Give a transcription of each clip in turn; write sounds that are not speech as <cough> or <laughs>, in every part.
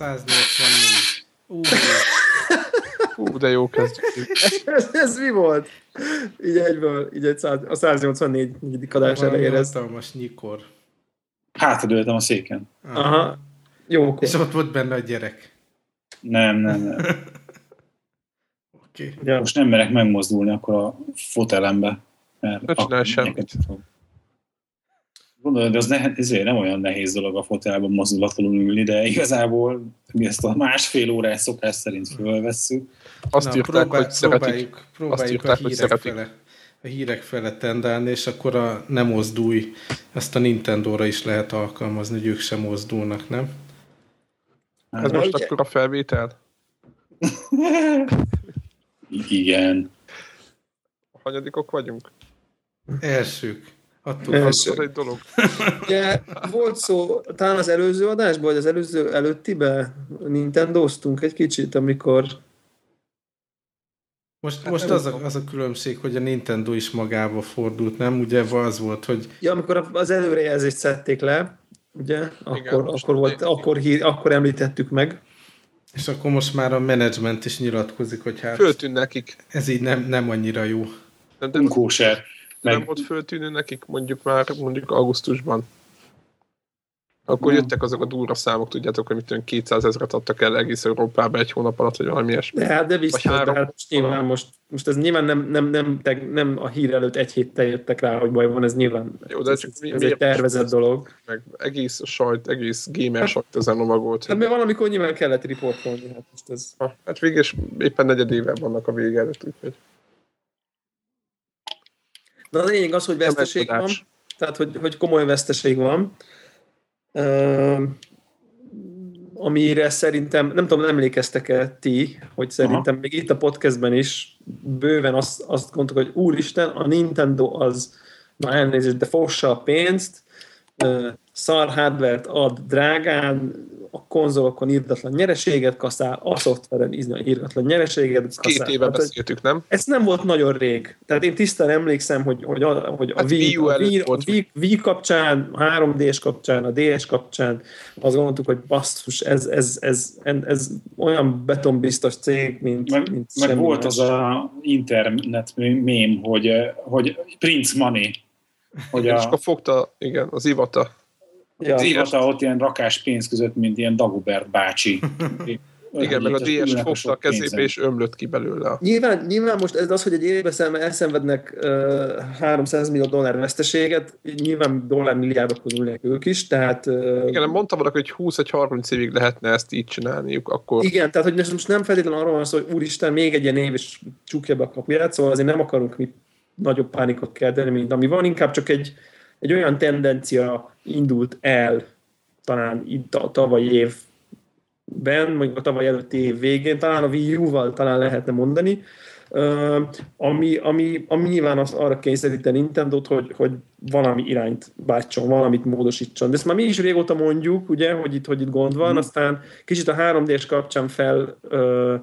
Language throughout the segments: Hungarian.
184. Ú, de jó kezdjük. ez, ez mi volt? Így egyből, így egy száz, a 184. adás elejére. ez- hatalmas nyikor. Hátradőltem a széken. Aha. Jó, És ott volt benne a gyerek. Nem, nem, nem. Oké. Okay. ja. Most nem merek megmozdulni akkor a fotelembe. Mert Ne csinálj semmit. fog. Gondolod, de az ne, ezért nem olyan nehéz dolog a fotelben mozdulatlanul ülni, de igazából mi ezt a másfél órás szokás szerint fölvesszük. Azt Na, írták, próbál, hogy szeretik. próbáljuk, próbáljuk írták, a hogy hírek szeretik. fele, a hírek fele tendálni, és akkor a nem mozdulj, ezt a Nintendo-ra is lehet alkalmazni, hogy ők sem mozdulnak, nem? Hát, Ez most ugye- akkor a felvétel? Igen. A hanyadikok vagyunk? Elsők. Attól. Az, egy dolog. <laughs> Ugye volt szó, talán az előző adásban, vagy az előző előttibe Nintendo-ztunk egy kicsit, amikor Most, Hát most az, a, az a különbség, hogy a Nintendo is magába fordult, nem? Ugye az volt, hogy Ja, amikor az előrejelzést szedték le, ugye, akkor, most akkor, volt, akkor, hír, akkor említettük meg. és akkor most már a menedzsment is nyilatkozik, hogy hát Föltűn nekik. ez így nem, nem annyira jó. Nem, Unkóser. nem Meg volt föltűnő nekik mondjuk már mondjuk augusztusban. Akkor Nem. jöttek azok a durva számok, tudjátok, hogy mit tudom, 200 ezeret adtak el egész Európába egy hónap alatt, vagy valami ilyesmi. De hát de biztos, három. de hát most nyilván most, most ez nyilván nem, nem, nem, nem, nem a hír előtt egy héttel jöttek rá, hogy baj van, ez nyilván Jó, de ez, csak mi- ez egy tervezett most- dolog. Meg egész sajt, egész gamer sajt ezen lovagolt. Hát mert valamikor nyilván kellett riportolni, hát most ez... Ha, Hát végig éppen negyed éve vannak a vége előtt, úgyhogy De a lényeg az, hogy veszteség van, tehát hogy, hogy komoly veszteség van, uh, amire szerintem, nem tudom, emlékeztek-e ti, hogy szerintem még itt a podcastben is bőven azt, azt gondoltuk, hogy úristen, a Nintendo az, na elnézést, de fossa a pénzt, szar hardvert ad drágán, a konzolokon írdatlan nyereséget kaszál, a szoftveren írdatlan nyereséget Ezt két kaszál. éve Hát, beszéltük, nem? ez nem volt nagyon rég. Tehát én tisztán emlékszem, hogy, hogy a, hogy a, Hát Wii, Wii a, Wii, a. Wii, Wii kapcsán, a 3D-s kapcsán, a DS kapcsán azt gondoltuk, hogy basszus, ez, ez, ez, ez, ez olyan betonbiztos cég, mint, meg, mint meg semmi volt más. az a internet mém, hogy, hogy Prince Money, hogy És a, akkor fogta, igen, az Ivata. Ja. az Ivata ott ilyen rakás pénz között, mint ilyen Dagobert bácsi. <laughs> Igen, meg a DS fogta a kezébe, pénzen. és ömlött ki belőle. Nyilván, nyilván most ez az, hogy egy évben szem- elszenvednek uh, 300 millió dollár veszteséget, nyilván dollár milliárdokhoz ülnek ők is, tehát uh, Igen, mondta valaki, hogy 20 vagy 30 évig lehetne ezt így csinálniuk, akkor Igen, tehát hogy most most nem feltétlenül arról van szó, hogy úristen, még egy ilyen év, és csukja be a kapuját, szóval azért nem akarunk mi nagyobb pánikot kelteni, mint ami van, inkább csak egy, egy olyan tendencia indult el talán itt a tavalyi évben, mondjuk a tavaly előtti év végén, talán a Wii U-val talán lehetne mondani, ami, ami, ami nyilván az arra kényszeríti a Nintendo-t, hogy, hogy valami irányt váltson, valamit módosítson. De ezt már mi is régóta mondjuk, ugye, hogy itt, hogy itt gond van, Mhm. aztán kicsit a 3D-s kapcsán fel ö,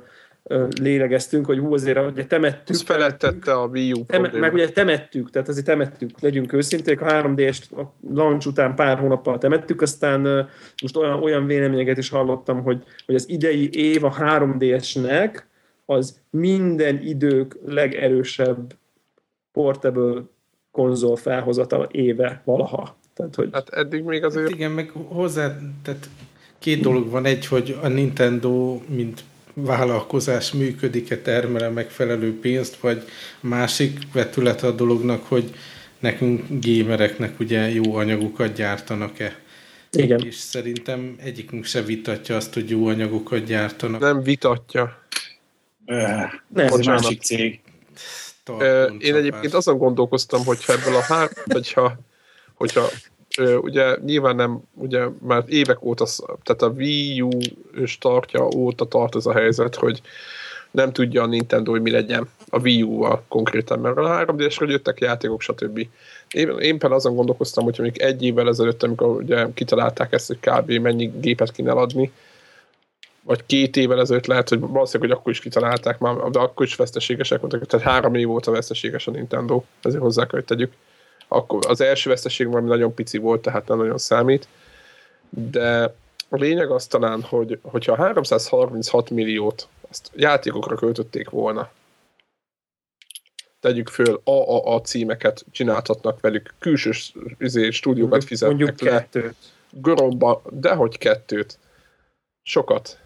lélegeztünk, hogy hú, azért ugye temettük. ez felettette a Wii U Tem- problémát. meg ugye temettük, tehát azért temettük, legyünk őszinték, a 3D-est a launch után pár hónappal temettük, aztán most olyan, olyan véleményeket is hallottam, hogy, hogy az idei év a 3DS-nek az minden idők legerősebb portable konzol felhozatal éve valaha. Tehát, hogy Hát eddig még azért Hát igen, meg hozzá, tehát két dolog van. Egy, hogy a Nintendo, mint vállalkozás működik-e, termele megfelelő pénzt, vagy másik vetülete a dolognak, hogy nekünk gémereknek ugye jó anyagokat gyártanak-e. igen. És szerintem egyikünk se vitatja azt, hogy jó anyagokat gyártanak. nem vitatja. Öh, Nem, Ez egy másik cég. Ö, Tartón Én egyébként csapás. azon gondolkoztam, hogyha ebből a hár, hogyha, hogyha ugye nyilván nem, ugye már évek óta, tehát a Wii U startja óta tart ez a helyzet, hogy nem tudja a Nintendo, hogy mi legyen a Wii U-val konkrétan, mert a 3 ds jöttek játékok, stb. Én, én például azon gondolkoztam, hogy mondjuk egy évvel ezelőtt, amikor ugye kitalálták ezt, hogy kb. mennyi gépet kéne eladni, vagy két évvel ezelőtt lehet, hogy valószínűleg, hogy akkor is kitalálták már, de akkor is veszteségesek voltak, tehát három év volt a veszteséges a Nintendo, ezért hozzá kell, hogy tegyük. Akkor az első veszteség valami nagyon pici volt, tehát nem nagyon számít, de a lényeg az talán, hogy hogyha 336 milliót ezt játékokra költötték volna, tegyük föl AAA címeket csináltatnak velük, külső izé, stúdiókat fizetnek Mondjuk le, kettőt. göromba, dehogy kettőt. Sokat.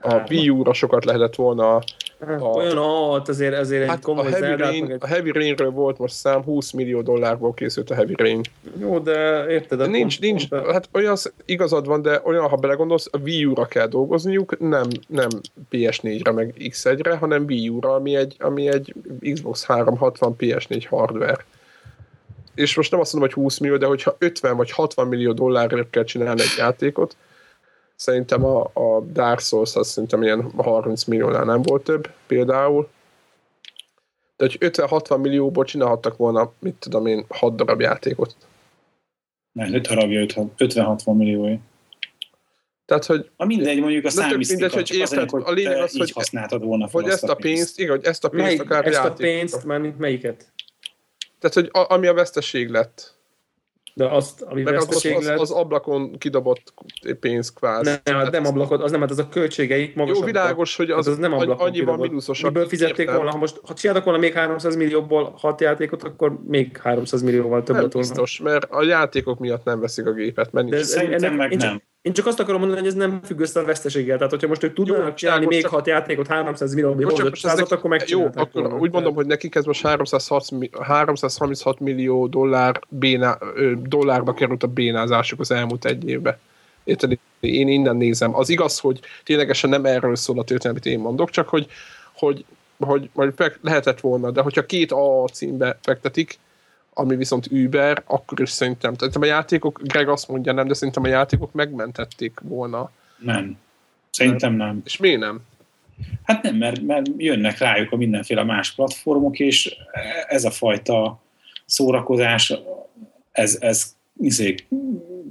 A Wii U-ra sokat lehetett volna. A- Olyan alt azért, azért egy Hát a komoly Heavy, Zeldát, Rain, egy... a Heavy Rainről volt most szám, 20 millió dollárból készült a Heavy Rain. Jó, de érted? De akkor nincs, nincs, pont a- hát olyan, igazad van, de olyan, ha belegondolsz, a Wii U-ra kell dolgozniuk, nem, nem PS4-re meg X1-re, hanem Wii U-ra, ami egy, ami egy Xbox 360 PS4 hardware. És most nem azt mondom, hogy 20 millió, de hogyha 50 vagy 60 millió dollárért kell csinálni egy játékot, szerintem a, a Dark Souls az szerintem ilyen 30 milliónál nem volt több például. De hogy 50-60 millióból csinálhattak volna, mit tudom én, 6 darab játékot. Nem, 5 darabja 50-60 milliója. Tehát, hogy Na mindegy, mondjuk a De tök számvisztika, mindegy, hogy érted, hogy a lényeg az, hogy- használtad volna hogy ezt a pénzt, igen, hogy ezt a pénzt Melyik, akár ezt a játék. pénzt, mármint melyiket? Tehát, hogy a, ami a veszteség lett. De azt, ami Meg az, az, lett, az ablakon kidobott pénz kvázi. nem, hát nem ablakod, az nem, hát az a költségei Jó, magasabbak. világos, hogy az, Az, az nem ablakon kidobott. mínuszosak. Miből fizették értem. volna, ha most, ha csináltak volna még 300 millióból hat játékot, akkor még 300 millióval több Nem lett volna. biztos, mert a játékok miatt nem veszik a gépet, mert De ez, Szerintem ennek, meg én, csak, nem. Én csak azt akarom mondani, hogy ez nem függ össze a veszteséggel. Tehát, hogyha most ők tudnának Jó, csinálni most még csak- hat játékot 300 millióból, Most csak ahhoz most ez 500 neki- akkor Jó, megcsinálták akkor volna. úgy mondom, hogy nekik ez most 306, mi- 336 millió dollár béná, ö, dollárba került a bénázásuk az elmúlt egy évbe. Érted? Én innen nézem. Az igaz, hogy ténylegesen nem erről szól a történet, amit én mondok, csak hogy, hogy, hogy majd lehetett volna, de hogyha két A címbe fektetik, ami viszont Uber, akkor is szerintem, tehát a játékok, Greg azt mondja nem, de szerintem a játékok megmentették volna. Nem. Szerintem nem. És miért nem? Hát nem, mert, mert jönnek rájuk a mindenféle más platformok, és ez a fajta szórakozás, ez, ez izé,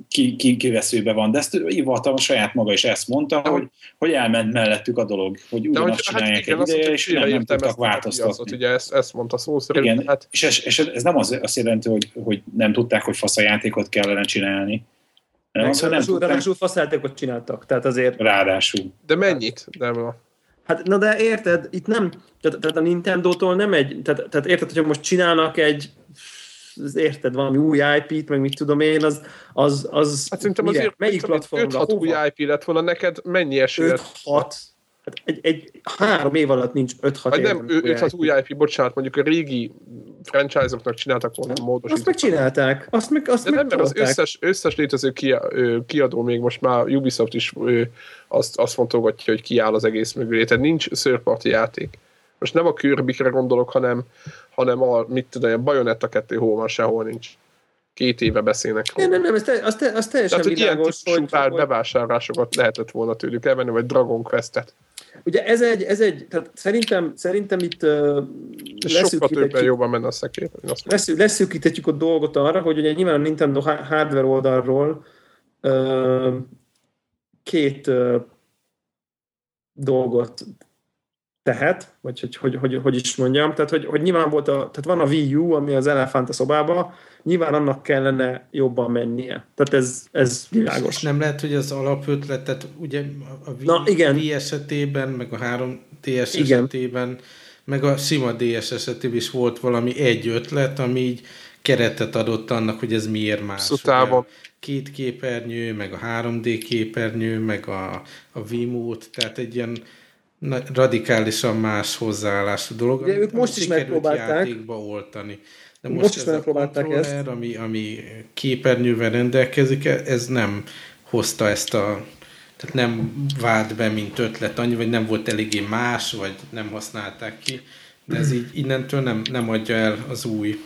ki, ki, kiveszőbe van. De ezt Ivatal saját maga is ezt mondta, De hogy, hogy elment mellettük a dolog, hogy ugyanazt hogy, csinálják igen, egy ideje, és nem, nem tudtak a piacot, változtatni. Ugye ezt, ezt mondta szó szerint. Igen, Hát, és, ez, és ez nem az, azt jelenti, hogy, hogy nem tudták, hogy fasz a játékot kellene csinálni. Hanem az, hogy nem Ráadásul, tudták, ráadásul faszjátékot csináltak. Tehát azért ráadásul. de mennyit? De a Hát, na de érted, itt nem, tehát, tehát a Nintendo-tól nem egy, tehát, tehát érted, hogyha most csinálnak egy, érted, valami új IP-t, meg mit tudom én, az, az, az Hát szerintem mire? azért melyik platformra, 5-6 új? IP lett volna, neked mennyi esélyed? 5-6, hát egy, egy, három év alatt nincs 5-6 Vagy nem, év, 5-6 új IP, bocsánat, mondjuk a régi franchise-oknak csináltak volna Azt módosítót. megcsinálták, azt meg, azt De nem, mert az összes, összes létező kiadó, még most már Ubisoft is ö, azt, azt fontolgatja, hogy kiáll az egész mögé. Tehát nincs szörparti játék. Most nem a Kirby-kre gondolok, hanem, hanem a, mit tudom, a Bayonetta 2 hol van, sehol nincs. Két éve beszélnek Nem, nem, nem, ez, te, az, te, az teljesen Tehát, hogy ilyen világos, típusú hogy, pár hogy, bevásárlásokat lehetett volna tőlük elvenni, vagy Dragon Quest-et. ugye ez egy, ez egy tehát szerintem, szerintem itt uh, sokkal többen jobban menne a szekér. Én azt mondom. leszű, leszűkíthetjük a dolgot arra, hogy ugye nyilván a Nintendo ha- hardware oldalról uh, két uh, dolgot tehet, vagy hogy, hogy, hogy, hogy is mondjam, tehát hogy, hogy nyilván volt a, tehát van a Wii U, ami az elefánt a szobába, nyilván annak kellene jobban mennie. Tehát ez, ez világos. És nem lehet, hogy az alapötletet, ugye a Wii, Na, igen. Wii esetében, meg a 3DS Igen. esetében, meg a sima DS esetében is volt valami egy ötlet, ami így keretet adott annak, hogy ez miért más. A Két képernyő, meg a 3D képernyő, meg a, a Wiimote, tehát egy ilyen radikálisan más hozzáállású dolog. Ugye ők most is megpróbálták. játékba oltani. De Most most, is a megpróbálták ezt. ami, ami képernyővel rendelkezik, ez nem hozta ezt a tehát nem vált be, mint ötlet annyi, vagy nem volt eléggé más, vagy nem használták ki, de ez így innentől nem, nem adja el az új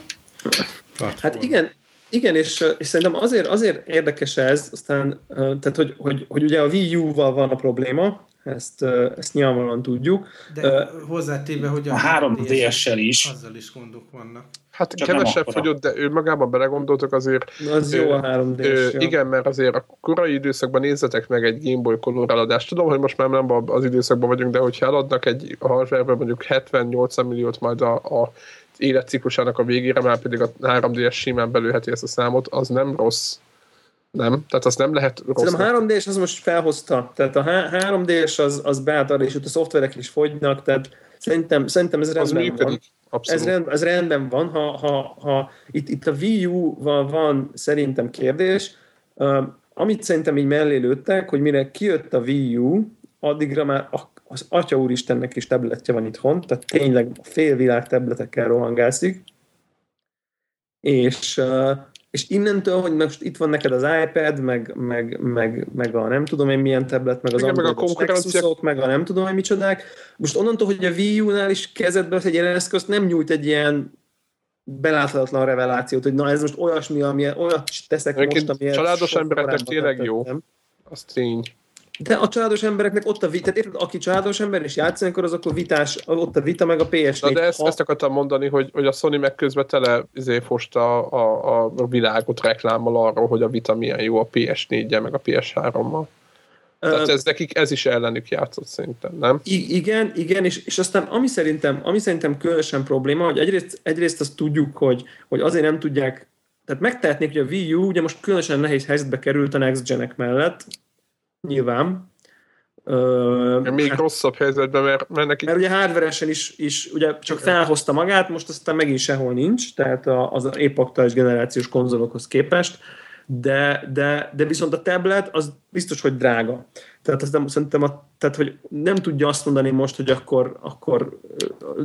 platform. Hát igen, igen, és, és szerintem azért, azért érdekes ez, aztán, tehát hogy, hogy, hogy ugye a Wii U-val van a probléma, ezt, ezt nyilvánvalóan tudjuk. De Ö, hozzátéve, hogy A 3DS-sel is. Azzal is gondok vannak. Hát Csak kevesebb fogyott, de ő magában belegondoltok azért, Az jó a 3 Ö, d igen, mert azért a korai időszakban nézzetek meg egy Game Boy Color eladást. Tudom, hogy most már nem az időszakban vagyunk, de hogyha eladnak egy hardware mondjuk 70-80 milliót majd a, a életciklusának a végére, már pedig a 3DS simán belőheti ezt a számot, az nem rossz. Nem? Tehát azt nem lehet rossz. Szerintem a 3D-s az most felhozta. Tehát a 3D-s az, az beállt arra, és ott a szoftverek is fogynak, tehát szerintem, szerintem ez Az rendben működik. van. Abszolút. Ez, rend, ez rendben van, ha, ha, ha itt, itt a Wii U-val van szerintem kérdés, uh, amit szerintem így mellé lőttek, hogy mire kijött a Wii U, addigra már a- az Atya Úristennek is tabletje van itthon, tehát tényleg a félvilág tabletekkel rohangászik, és, uh, és innentől, hogy most itt van neked az iPad, meg, meg, meg, meg a nem tudom én milyen tablet, meg az Igen, meg a meg a nem tudom én micsodák, most onnantól, hogy a Wii U-nál is kezedbe egy ilyen eszközt, nem nyújt egy ilyen beláthatatlan revelációt, hogy na ez most olyasmi, ami olyat teszek Egyébként most, amilyet családos embereknek tényleg nem jó. tettem. Az tény. De a családos embereknek ott a vita, tehát érted, aki családos ember és játszani akar, az akkor vitás, ott a vita meg a PS4. Na de ezt, Ha- ezt akartam mondani, hogy, hogy a Sony meg közben tele izé, fosta a, a, a világot reklámmal arról, hogy a Vita milyen jó a PS4-jel, meg a PS3-mal. Tehát ez nekik ez is ellenük játszott szerintem, nem? I- igen, igen, és, és aztán ami szerintem, ami szerintem különösen probléma, hogy egyrészt, egyrészt azt tudjuk, hogy, hogy azért nem tudják, tehát megtehetnék, hogy a Wii U ugye most különösen nehéz helyzetbe került a Next Genek mellett, nyilván. Ö, Még hát- rosszabb helyzetben, mert, mert nekik Mert ugye hardveresen is, is ugye csak felhozta magát, most aztán megint sehol nincs, tehát az épp aktuális generációs konzolokhoz képest, de, de, de viszont a tablet az biztos, hogy drága. Tehát azt nem, szerintem, a, tehát, hogy nem tudja azt mondani most, hogy akkor, akkor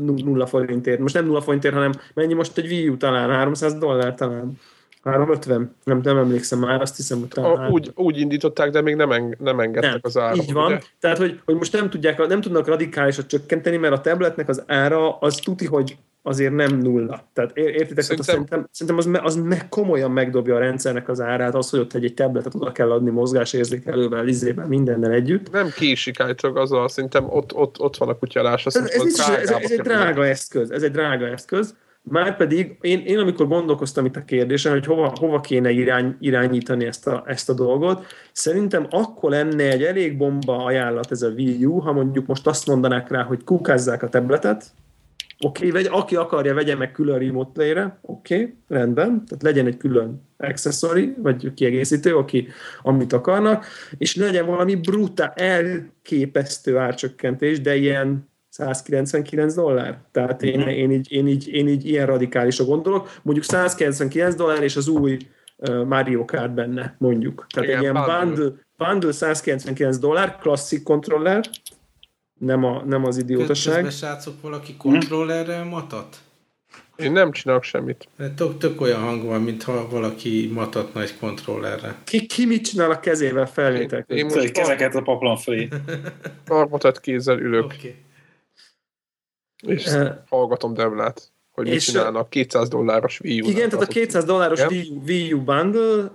nulla forintért. Most nem nulla forintért, hanem mennyi most egy Wii U talán? 300 dollár talán? 350? Nem, nem emlékszem már, azt hiszem, hogy talán a, úgy, úgy indították, de még nem, eng, nem engedtek nem, az áron. így van. ugye? Tehát, hogy, hogy most nem, tudják, nem tudnak radikálisat csökkenteni, mert a tabletnek az ára az tuti, hogy azért nem nulla. Tehát ér- értitek? Szerintem, Szerintem- szerintem, az, az me, komolyan megdobja a rendszernek az árát, az, hogy ott egy, egy tabletet oda kell adni mozgásérzékelővel, izével, mindennel együtt. Nem késik állítólag azzal, szerintem ott, ott, ott van a kutyálás. Azt Ez, ez, biztos, az ez, ez, egy drága eszköz, ez egy drága eszköz. Márpedig én, én amikor gondolkoztam itt a kérdésen, hogy hova, hova kéne irány, irányítani ezt a, ezt a dolgot, szerintem akkor lenne egy elég bomba ajánlat ez a Wii U, ha mondjuk most azt mondanák rá, hogy kukázzák a tabletet, Oké, okay, aki akarja, vegye meg külön remote play-re, oké, okay, rendben, tehát legyen egy külön accessory, vagy kiegészítő, aki, amit akarnak, és legyen valami brutál, elképesztő árcsökkentés, de ilyen 199 dollár. Tehát én, én, így, én, így, én így ilyen radikálisra gondolok. Mondjuk 199 dollár, és az új Mario Kart benne, mondjuk. Tehát Igen, egy ilyen bundle. bundle, bundle 199 dollár, klasszik kontroller, nem, a, nem az idiótaság. Közben srácok valaki kontrollerrel matat? Én nem csinálok semmit. Tök, tök olyan hang van, mintha valaki matatna egy kontrollerre. Ki, ki mit csinál a kezével felvétel Én közben? most kezeket a paplan fölé. karmotat kézzel ülök. Okay. És Eh, hallgatom Devlát, hogy mit csinálnak 200 dolláros Wii U-nál. Igen, tehát a 200 dolláros. Wii, Wii U bundle,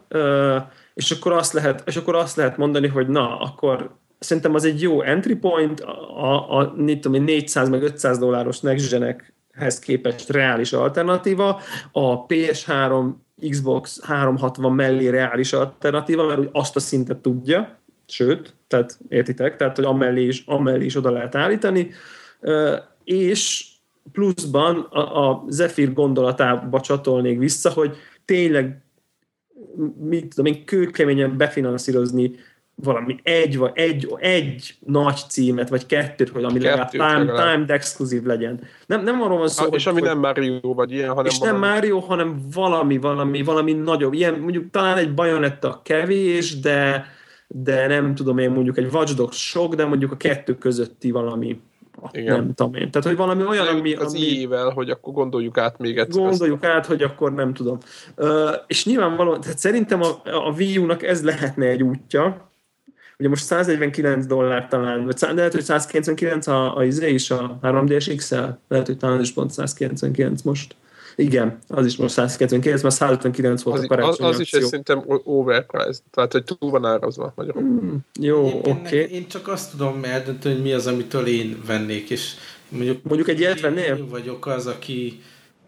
és akkor, azt lehet, és akkor azt lehet mondani, hogy na, akkor szerintem az egy jó entry point, a, a, a mit tudom én, 400 meg 500 dolláros next genekhez képest reális alternatíva, a PS3, Xbox 360 mellé reális alternatíva, mert úgy azt a szintet tudja, sőt, tehát értitek, tehát hogy amellé is, amellé is oda lehet állítani, és pluszban a, a Zephyr gondolatába csatolnék vissza, hogy tényleg mit tudom én, kőkeményen befinanszírozni valami egy, vagy egy, egy nagy címet, vagy kettőt, hogy ami legalább time, legalább. timed exclusive legyen. Nem, nem arról van szó, és hogy, ami hogy, nem Mario vagy ilyen, hanem és nem valami- Mario, hanem valami, valami, valami nagyobb. Ilyen, mondjuk talán egy Bayonetta kevés, de, de nem tudom én, mondjuk egy Watch Dogs sok, de mondjuk a kettő közötti valami, Igen. nem tudom én. Tehát, hogy valami olyan, ami, az ami hogy akkor gondoljuk át még egyszer. gondoljuk át, hogy akkor nem tudom. Uh, és nyilvánvalóan, tehát szerintem a, a Wii U-nak ez lehetne egy útja, Ugye most 149 dollár talán, vagy szá- lehet, hogy 199 a, a izé is a 3DS XL, lehet, hogy talán is pont 199 most. Igen, az is most 199, mert 159 volt Az, a az, karácsonyi az is egy akció. szerintem overpriced, tehát hogy túl van árazva magyarul. Hmm, Jó, oké. Én, Okay. én csak azt tudom eldönteni, hogy mi az, amitől én vennék, és mondjuk, Mondjuk egy ilyet vennél? Én vagyok az, aki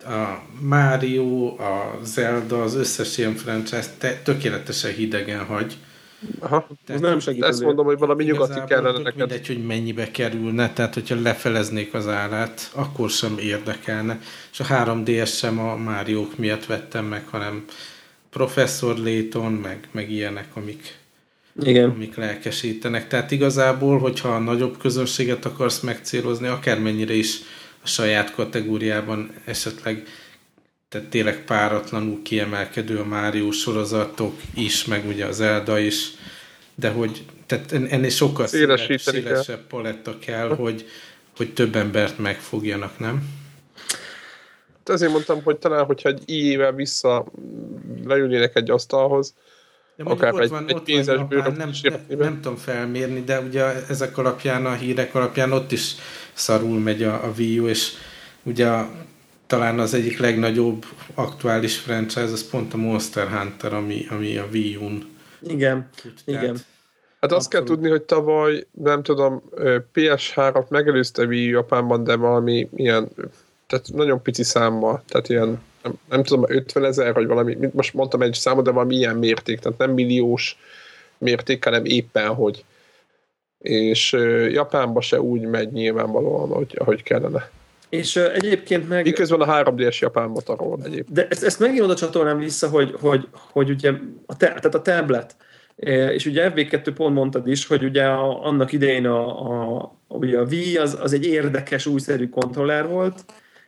a Mario, a Zelda, az összes ilyen franchise te, tökéletesen hidegen hagy. Aha. Ez nem segít Ezt mondom, hogy valami nyugati kellene neked. mindegy, hogy mennyibe kerülne, tehát hogyha lefeleznék az árát, akkor sem érdekelne. És a 3DS sem a Máriók miatt vettem meg, hanem Professor Layton, meg, meg ilyenek, amik, Igen. amik lelkesítenek. Tehát igazából, hogyha a nagyobb közönséget akarsz megcélozni, akármennyire is a saját kategóriában esetleg tehát tényleg páratlanul kiemelkedő a Mário sorozatok is, meg ugye az Elda is, de hogy tehát ennél sokkal kell. szélesebb paletta kell, hogy, hogy több embert megfogjanak, nem? Hát Ezért mondtam, hogy talán, hogyha egy éve vissza leülnének egy asztalhoz, De Akár ott egy- van, egy ott pénzes van bőrök nem, nem, nem tudom felmérni, de ugye ezek alapján, a hírek alapján ott is szarul megy a, a Wii U, és ugye a, talán az egyik legnagyobb aktuális franchise, az pont a Monster Hunter, ami, ami a Wii U-n Igen. fut. Igen. Tehát Hát azt kell Abszolút. tudni, hogy tavaly, nem tudom, ö, PS3-at megelőzte Wii Japánban, de valami ilyen, tehát nagyon pici számmal, tehát ilyen, nem, nem tudom, 50 ezer, vagy valami, mit most mondtam egy számot, de valami ilyen mérték, tehát nem milliós mérték, hanem éppen, hogy és Japánba se úgy megy nyilvánvalóan, ahogy, ahogy kellene. És uh, egyébként meg... Miközben a 3D-es Japánba tarol egyébként. De ezt, ezt megint oda csatolnám vissza, hogy, hogy, hogy ugye a, te, tehát a tablet, és ugye FB2 pont mondtad is, hogy ugye a, annak idején a, a, ugye a Wii az, az egy érdekes újszerű kontroller volt,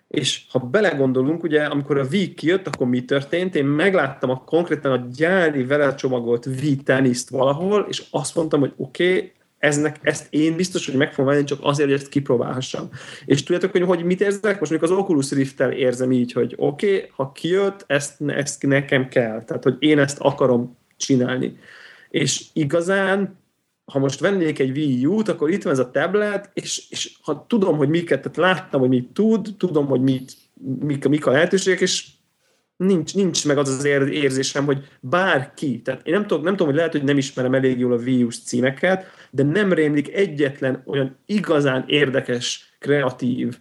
és ha belegondolunk, ugye amikor a Wii kijött, akkor mi történt? Én megláttam a konkrétan a gyári vele csomagolt Wii teniszt valahol, és azt mondtam, hogy oké, okay, eznek, ezt én biztos, hogy meg fogom venni, csak azért, hogy ezt kipróbálhassam. És tudjátok, hogy, hogy mit érzek? Most mondjuk az Oculus Rift-tel érzem így, hogy oké, okay, ha kijött, ezt, ezt nekem kell. Tehát, hogy én ezt akarom csinálni. És igazán, ha most vennék egy Wii U-t, akkor itt van ez a tablet, és, és ha tudom, hogy miket, tehát láttam, hogy mit tud, tudom, hogy mit, mik, mik a lehetőségek, és nincs, nincs meg az az érzésem, hogy bárki, tehát én nem tudom, nem tudom, hogy lehet, hogy nem ismerem elég jól a Wii U-s címeket, de nem rémlik egyetlen olyan igazán érdekes, kreatív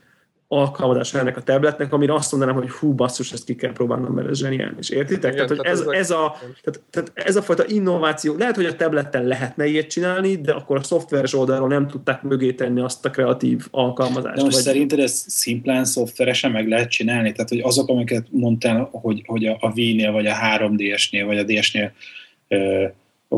alkalmazás ennek a tabletnek, amire azt mondanám, hogy hú, basszus, ezt ki kell próbálnom, mert ez zseniális. Értitek? Igen, tehát, hogy ez, ez, a, tehát, tehát ez a fajta innováció, lehet, hogy a tableten lehetne ilyet csinálni, de akkor a szoftveres oldalról nem tudták mögé tenni azt a kreatív alkalmazást. De most vagy- szerinted ezt szimplán szoftveresen meg lehet csinálni? Tehát, hogy azok, amiket mondtál, hogy, hogy a, a Wii-nél, vagy a 3DS-nél, vagy a DS-nél ö,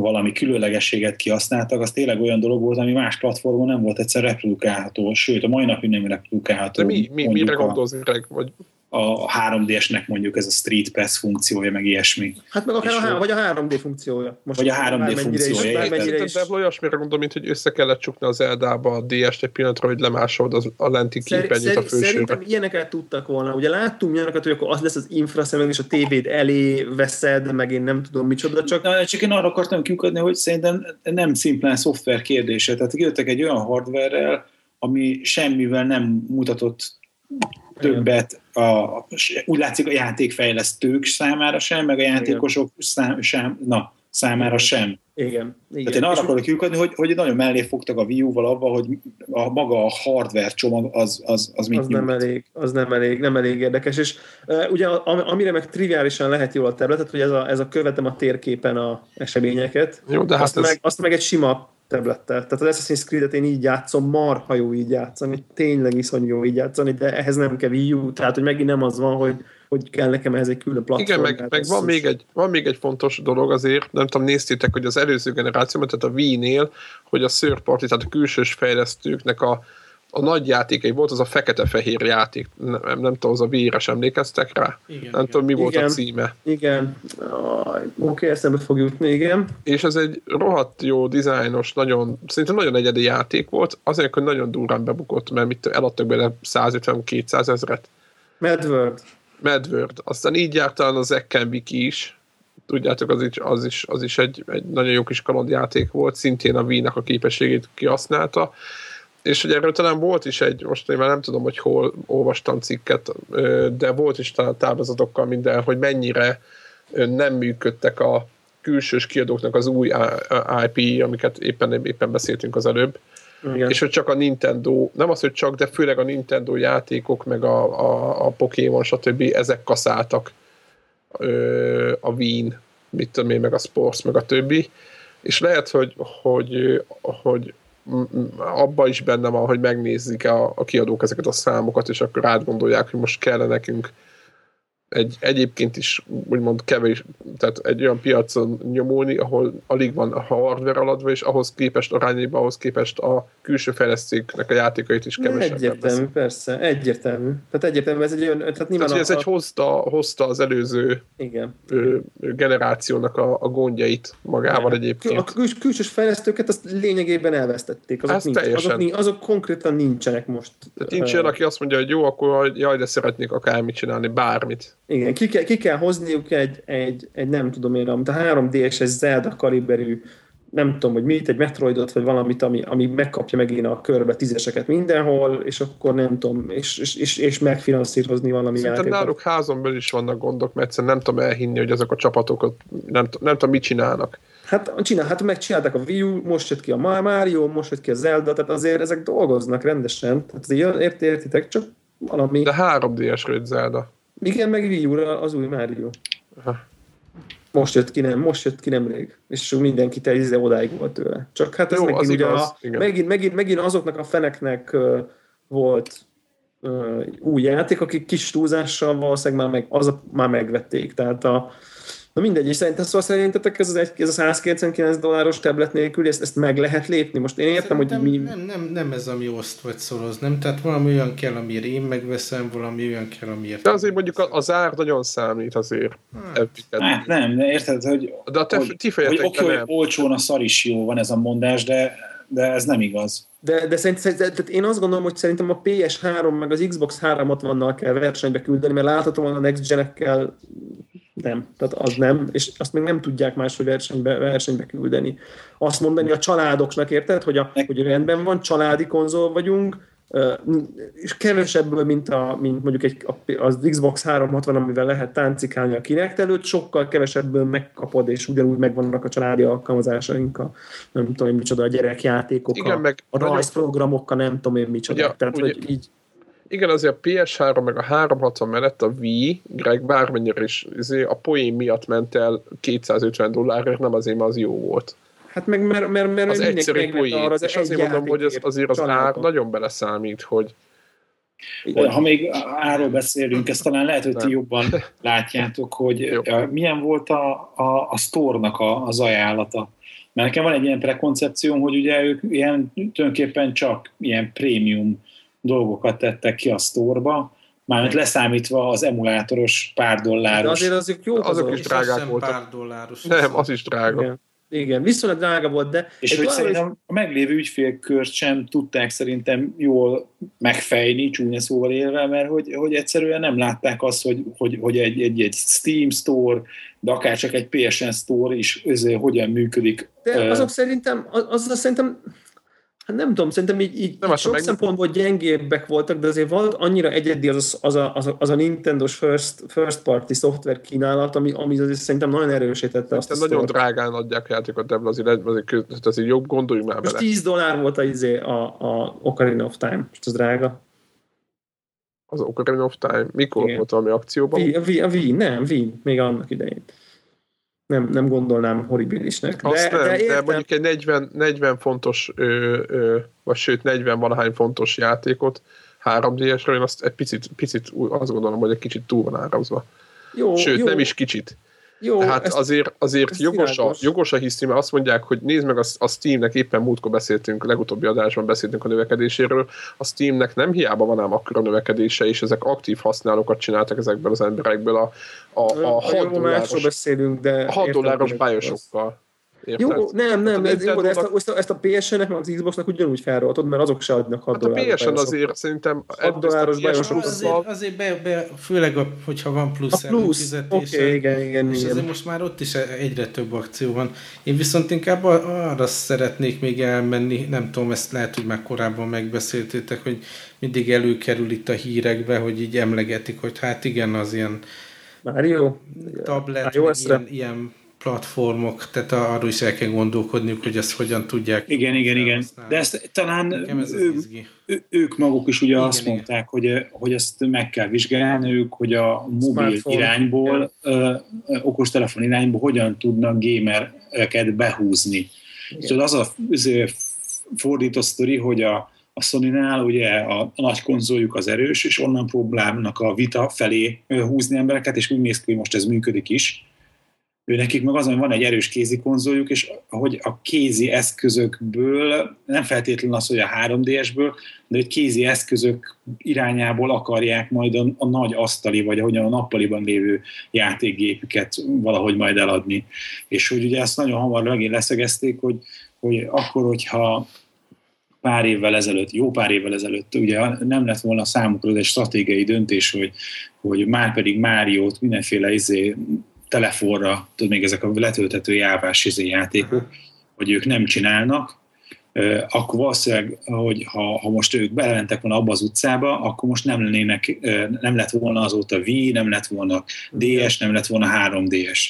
valami különlegességet kihasználtak, az tényleg olyan dolog volt, ami más platformon nem volt egyszer reprodukálható, sőt, a mai napig nem reprodukálható. De mi, mi, mondjuk mire gondolsz, Greg? Vagy a 3DS-nek mondjuk ez a Street Pass funkciója, meg ilyesmi. Hát meg akár És a, há- vagy a 3D funkciója. Most Vagy a 3D bármennyire funkciója, Is, is. Olyasmire gondol, mint hogy össze kellett csukni az Eldába a DS-t egy pillanatra, hogy lemásolod az, a lenti Szer- képernyőt a szer- fősőre. Szerintem ilyeneket tudtak volna. Ugye láttunk ilyeneket, hogy akkor az lesz az infraszemeg, és a tévéd elé veszed, meg én nem tudom micsoda, csak Na, csak én arra akartam kiukadni, hogy szerintem nem szimplán szoftver kérdése. Tehát jöttek egy olyan hardverrel, ami semmivel nem mutatott többet, a, úgy látszik a játékfejlesztők számára sem, meg a játékosok szám, sem, na, számára sem. igen. igen. Tehát én arra akarok kiukadni, hogy, hogy nagyon mellé fogtak a Wii U-val abba, hogy a maga a hardware csomag az, az, az mit az nem nyújt. elég, az nem elég, nem elég érdekes. És uh, ugye am- amire meg triviálisan lehet jól a tabletet, hogy ez a, ez a követem a térképen a eseményeket, Jó, de hát azt, ez, meg, azt meg egy sima tablettel. Tehát az Assassin's Creed-et én így játszom, marha jó így játszani, tényleg iszonyú jó így játszani, de ehhez nem kell Wii U, tehát hogy megint nem az van, hogy, hogy kell nekem ehhez egy külön platform. igen, meg, meg van, még egy, van még egy fontos dolog azért, nem tudom, néztétek, hogy az előző generációban, tehát a Wii-nél, hogy a third party, tehát a külsős fejlesztőknek a, a nagy játékai volt, az a fekete-fehér játék. Nem, nem tudom, az a Wii-re emlékeztek rá? Igen, nem igen. tudom, mi volt Igen. a címe. Igen, oké, eszembe fog jutni, igen. És ez egy rohadt jó dizájnos, nagyon, szerintem nagyon egyedi játék volt, azért, hogy nagyon durván bebukott, mert mit eladtak bele 150-200 ezret. Medward. Medword. Aztán így járt talán az Ekken Wiki is. Tudjátok, az is, az is, az is egy, egy nagyon jó kis kalandjáték volt, szintén a Wii-nak a képességét kihasználta. És hogy erről talán volt is egy, most én már nem tudom, hogy hol olvastam cikket, de volt is talán táblázatokkal minden, hogy mennyire nem működtek a külsős kiadóknak az új IP, amiket éppen, éppen beszéltünk az előbb, Igen. és hogy csak a Nintendo, nem az, hogy csak, de főleg a Nintendo játékok, meg a, a, a Pokémon, stb. ezek kaszáltak ö, a Wien, mit tudom én, meg a Sports, meg a többi, és lehet, hogy, hogy, hogy m- m- abba is benne van, hogy megnézik a, a kiadók ezeket a számokat, és akkor átgondolják, hogy most kellene nekünk egy egyébként is úgymond kevés, tehát egy olyan piacon nyomulni, ahol alig van a hardware aladva, és ahhoz képest arányaiban, ahhoz képest a külső fejlesztőknek a játékait is kevesebb. Egyértelmű, lesz. persze, egyértelmű. Tehát egyértelmű, ez egy olyan, tehát nyilván tehát, a, ez egy hozta, hozta az előző igen. generációnak a, a gondjait magával igen. egyébként. A kül, külsős fejlesztőket azt lényegében elvesztették. Azok, nincs, azok, azok konkrétan nincsenek most. Tehát nincs olyan, aki azt mondja, hogy jó, akkor jaj, de szeretnék akármit csinálni, bármit. Igen, ki kell, ki kell hozniuk egy, egy, egy nem tudom én, amit a 3D-es, Zelda kaliberű, nem tudom, hogy mit, egy Metroidot, vagy valamit, ami, ami megkapja megint a körbe tízeseket mindenhol, és akkor nem tudom, és, és, és, és megfinanszírozni valami Szerintem játékot. náluk házon belül is vannak gondok, mert egyszerűen nem tudom elhinni, hogy azok a csapatok nem, nem tudom, mit csinálnak. Hát, csinál, hát megcsinálták a Wii U, most jött ki a Mario, most jött ki a Zelda, tehát azért ezek dolgoznak rendesen. Tehát azért ért, értitek, csak valami... De 3D-es Zelda. Igen, meg Wii u az új Mario. Aha. Most jött ki, nem, most jött ki nemrég, és mindenki te odáig volt tőle. Csak hát ez Jó, megint, ugye igaz, a, megint, megint, megint, azoknak a feneknek uh, volt uh, új játék, akik kis túlzással valószínűleg már, meg, az már megvették. Tehát a, Na mindegy, és szerintem szóval szerintetek ez, az egy, ez a 199 dolláros tablet nélkül, ezt, ezt meg lehet lépni? Most én értem, szerintem hogy mi... Nem, nem, nem ez, ami oszt vagy szoroz, nem? Tehát valami olyan kell, amire én megveszem, valami olyan kell, amiért... De azért mondjuk az ár nagyon számít azért. Hát, hát nem, de érted, hogy... De a te, hogy, ti hogy oké, hogy olcsón a szar is jó, van ez a mondás, de de ez nem igaz. De, de szerintem, tehát én azt gondolom, hogy szerintem a PS3 meg az Xbox 360-nal kell versenybe küldeni, mert láthatóan a Next Gen-ekkel nem, tehát az nem, és azt még nem tudják máshogy versenybe, versenybe küldeni. Azt mondani a családoknak, érted, hogy, a, hogy rendben van, családi konzol vagyunk, és kevesebből, mint, a, mint mondjuk egy, az Xbox 360, amivel lehet táncikálni a Kinect előtt, sokkal kevesebből megkapod, és ugyanúgy megvannak a családi alkalmazásaink, a, nem tudom én micsoda, a gyerekjátékok, Igen, a, meg a rajzprogramokkal, nem tudom én micsoda. Ugye, Tehát, ugye, hogy így, igen, azért a PS3 meg a 360 mellett a Wii, Greg bármennyire is azért a poén miatt ment el 250 dollárért, nem azért, mert az jó volt. Hát meg mert, mert, mert az egyszerű poén, arra az és azért mondom, hogy ez azért az ár nagyon beleszámít, hogy ha még áról beszélünk, ezt talán lehet, hogy ti jobban <laughs> látjátok, hogy Jó. milyen volt a, a, a sztornak a, az ajánlata. Mert nekem van egy ilyen prekoncepcióm, hogy ugye ők ilyen, tulajdonképpen csak ilyen prémium dolgokat tettek ki a sztorba, mármint leszámítva az emulátoros pár dolláros. De azért azok jó azok is drágák voltak. Pár dolláros. Nem, az is drága. Igen. Igen, viszonylag drága volt, de... És hogy szerintem is... a meglévő ügyfélkört sem tudták szerintem jól megfejni, csúnya szóval élve, mert hogy, hogy egyszerűen nem látták azt, hogy, hogy, hogy egy, egy, egy Steam Store, de akár csak egy PSN Store is özé, hogyan működik. De azok uh, szerintem, az, az szerintem Hát nem tudom, szerintem így, így, nem így sok meg... szempontból gyengébbek voltak, de azért volt annyira egyedi az, az, a, az, a, az a Nintendo-s first, first party szoftver kínálat, ami, ami azért szerintem nagyon erősítette azt a Nagyon drágán adják játékot ebből, azért, azért, azért jobb gondoljunk már Most 10 dollár volt a, izé, a, a Ocarina of Time, most az drága. Az Ocarina of Time? Mikor Igen. volt valami akcióban? A Wii, a Wii, nem, Wii, még annak idején nem, nem gondolnám horribilisnek. De, Azt nem, de, értem. de mondjuk egy 40, 40 fontos, ö, ö, vagy sőt 40 valahány fontos játékot 3D-esre, én azt egy picit, picit azt gondolom, hogy egy kicsit túl van árazva. Jó, sőt, jó. nem is kicsit. Jó, Tehát ezt, azért, azért jogos, a, jogos a hiszni, mert azt mondják, hogy nézd meg a, a Steamnek, éppen múltkor beszéltünk, legutóbbi adásban beszéltünk a növekedéséről, a Steamnek nem hiába van ám akkora növekedése, és ezek aktív használókat csináltak ezekből az emberekből a, a, a, a 6 dolláros, beszélünk, de 6 dolláros bájosokkal. Érted? Jó, nem, nem, hát ez jó, de ezt a, ezt a, ezt a PSN-nek, meg az Xbox-nak ugyanúgy felroltod, mert azok se adnak 6 hát a PSN azért szerintem 6 dolláros bajosok. Azért, azért be, be, főleg, a, hogyha van plusz, a plusz fizetése. Okay, igen, igen, és igen. azért most már ott is egyre több akció van. Én viszont inkább arra szeretnék még elmenni, nem tudom, ezt lehet, hogy már korábban megbeszéltétek, hogy mindig előkerül itt a hírekbe, hogy így emlegetik, hogy hát igen, az ilyen Mario, tablet, ilyen, ilyen platformok, tehát arról is el kell gondolkodniuk, hogy ezt hogyan tudják. Igen, igen, igen. De ezt talán ez ő, ők maguk is ugye igen, azt igen. mondták, hogy, hogy ezt meg kell vizsgálni ők, hogy a mobil Smartphone. irányból, ö, okostelefon irányból hogyan tudnak gamereket behúzni. Igen. Szóval az a az fordító sztori, hogy a, a Sony-nál ugye a, a nagy konzoljuk az erős, és onnan próbálnak a vita felé húzni embereket, és úgy néz ki, hogy most ez működik is ő nekik meg azon, hogy van egy erős kézi konzoljuk, és hogy a kézi eszközökből, nem feltétlenül az, hogy a 3DS-ből, de hogy kézi eszközök irányából akarják majd a, a nagy asztali, vagy ahogyan a nappaliban lévő játékgépüket valahogy majd eladni. És hogy ugye ezt nagyon hamar megint leszögezték, hogy, hogy akkor, hogyha pár évvel ezelőtt, jó pár évvel ezelőtt, ugye nem lett volna számukra egy stratégiai döntés, hogy, hogy már pedig Máriót mindenféle izé telefonra, tudod, még ezek a letölthető jávás izé játékok, hogy ők nem csinálnak, akkor valószínűleg, hogy ha, ha most ők belementek volna abba az utcába, akkor most nem lennének, nem lett volna azóta Wii, nem lett volna DS, nem lett volna 3DS.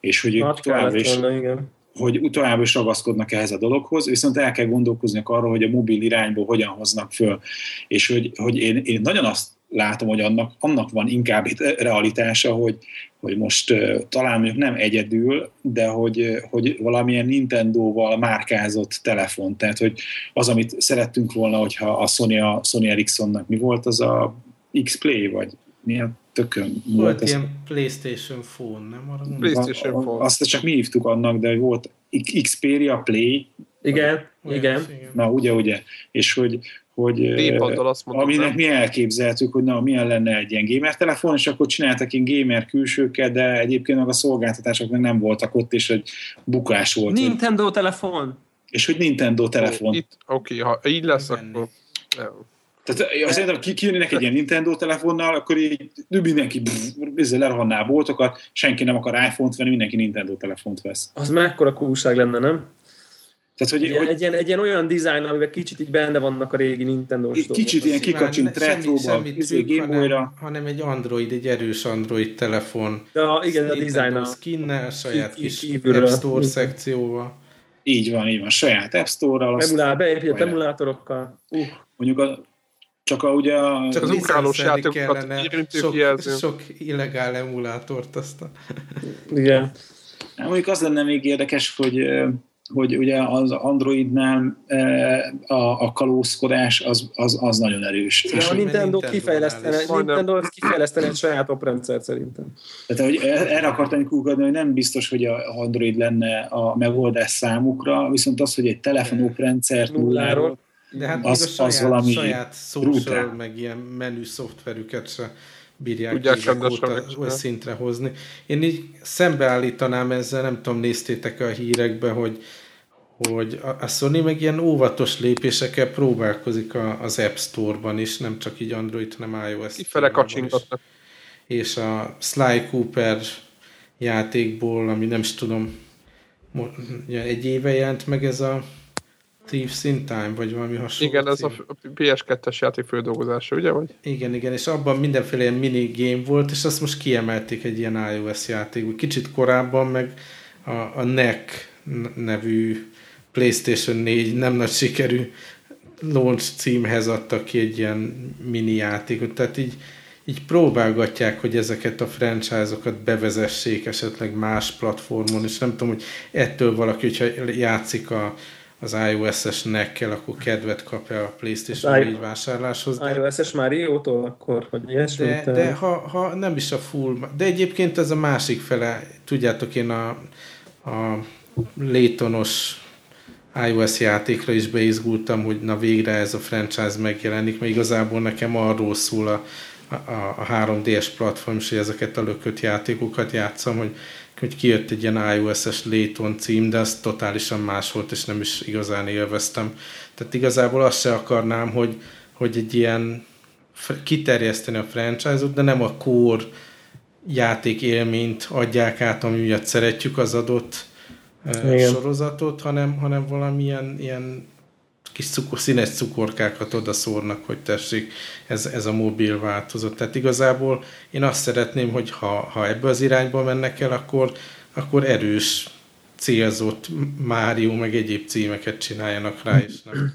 És hogy ők továbbra is, volna, igen. hogy továbbra is ragaszkodnak ehhez a dologhoz, viszont el kell gondolkozni arra, hogy a mobil irányból hogyan hoznak föl. És hogy, hogy én, én nagyon azt látom, hogy annak, annak van inkább itt realitása, hogy, hogy most talán mondjuk nem egyedül, de hogy, hogy valamilyen Nintendo-val márkázott telefon, tehát hogy az, amit szerettünk volna, hogyha a Sony, a Sony Ericssonnak mi volt, az a X-Play, vagy milyen tökön volt, volt ez? ilyen PlayStation Phone, nem? Arra PlayStation Phone. Azt csak mi hívtuk annak, de volt Xperia Play. Igen, igen. igen. Na, ugye, ugye. És hogy, hogy azt mondtam, aminek nem? mi elképzeltük, hogy na, milyen lenne egy ilyen gamer telefon, és akkor csináltak ilyen gamer külsőket, de egyébként meg a szolgáltatások meg nem voltak ott, és egy bukás volt. Nintendo hogy... telefon! És hogy Nintendo telefon. Oké, okay, ha így lesz, akkor... Tehát szerintem ki, kijönnek egy ilyen Nintendo telefonnal, akkor így mindenki ezzel lerohanná a boltokat, senki nem akar iPhone-t venni, mindenki Nintendo telefont vesz. Az mekkora kúság lenne, nem? Tehát, hogy, egy, hogy, egy, ilyen, egy ilyen olyan dizájn, amiben kicsit így benne vannak a régi nintendo Egy Kicsit ilyen kikacsint retróba, izé, hanem, hanem egy Android, egy erős Android telefon. Ja, igen, a dizájn. A skinnel, saját kis App Store szekcióval. Így van, így van, saját App Store-ral. Emulál, beépített emulátorokkal. Uh. Mondjuk a, csak a, ugye a... Csak az ukrálós játékokat sok, sok illegál emulátort aztán. Igen. Mondjuk az lenne még érdekes, hogy hogy ugye az Androidnál e, a, a kalózkodás az, az, az nagyon erős. Ja, a Nintendo, kifejlesztene, Nintendo kifejlesztene egy saját oprendszer szerintem. Tehát hogy erre akartam kúgadni, hogy nem biztos, hogy a Android lenne a megoldás számukra, viszont az, hogy egy telefon oprendszer nulláról, de hát az, a saját, az valami saját social, meg ilyen menü szoftverüket se bírják évek óta szintre hozni. Én így szembeállítanám ezzel, nem tudom, néztétek a hírekbe, hogy hogy a Sony meg ilyen óvatos lépésekkel próbálkozik az App Store-ban is, nem csak így Android, hanem iOS. Kifele kacsingatnak. És a Sly Cooper játékból, ami nem is tudom, egy éve jelent meg ez a Thieves in Time, vagy valami hasonló. Igen, ez a PS2-es játék földolgozása, ugye? Vagy? Igen, igen, és abban mindenféle ilyen mini game volt, és azt most kiemelték egy ilyen iOS játék. Kicsit korábban meg a, a NEC nevű PlayStation 4 nem nagy sikerű launch címhez adtak ki egy ilyen mini játékot, tehát így, így próbálgatják, hogy ezeket a franchise-okat bevezessék esetleg más platformon, és nem tudom, hogy ettől valaki, hogyha játszik a, az iOS-es nekkel, akkor kedvet kapja a PlayStation 4 vásárláshoz. De... iOS-es Mario-tól akkor, hogy ilyesmi? De, de ha, ha, nem is a full, de egyébként ez a másik fele, tudjátok én a, a Laytonos iOS játékra is beizgultam, hogy na végre ez a franchise megjelenik, mert igazából nekem arról szól a, a, a 3DS platform, és hogy ezeket a lökött játékokat játszom, hogy hogy kijött egy ilyen iOS-es Layton cím, de az totálisan más volt, és nem is igazán élveztem. Tehát igazából azt se akarnám, hogy, hogy egy ilyen kiterjeszteni a franchise-ot, de nem a core játék élményt adják át, ami miatt szeretjük az adott Igen. sorozatot, hanem, hanem valamilyen ilyen kis cukor, színes cukorkákat oda szórnak, hogy tessék, ez, ez a mobil változat. Tehát igazából én azt szeretném, hogy ha, ha ebbe az irányba mennek el, akkor, akkor erős, célzott Mário, meg egyéb címeket csináljanak rá, és nem.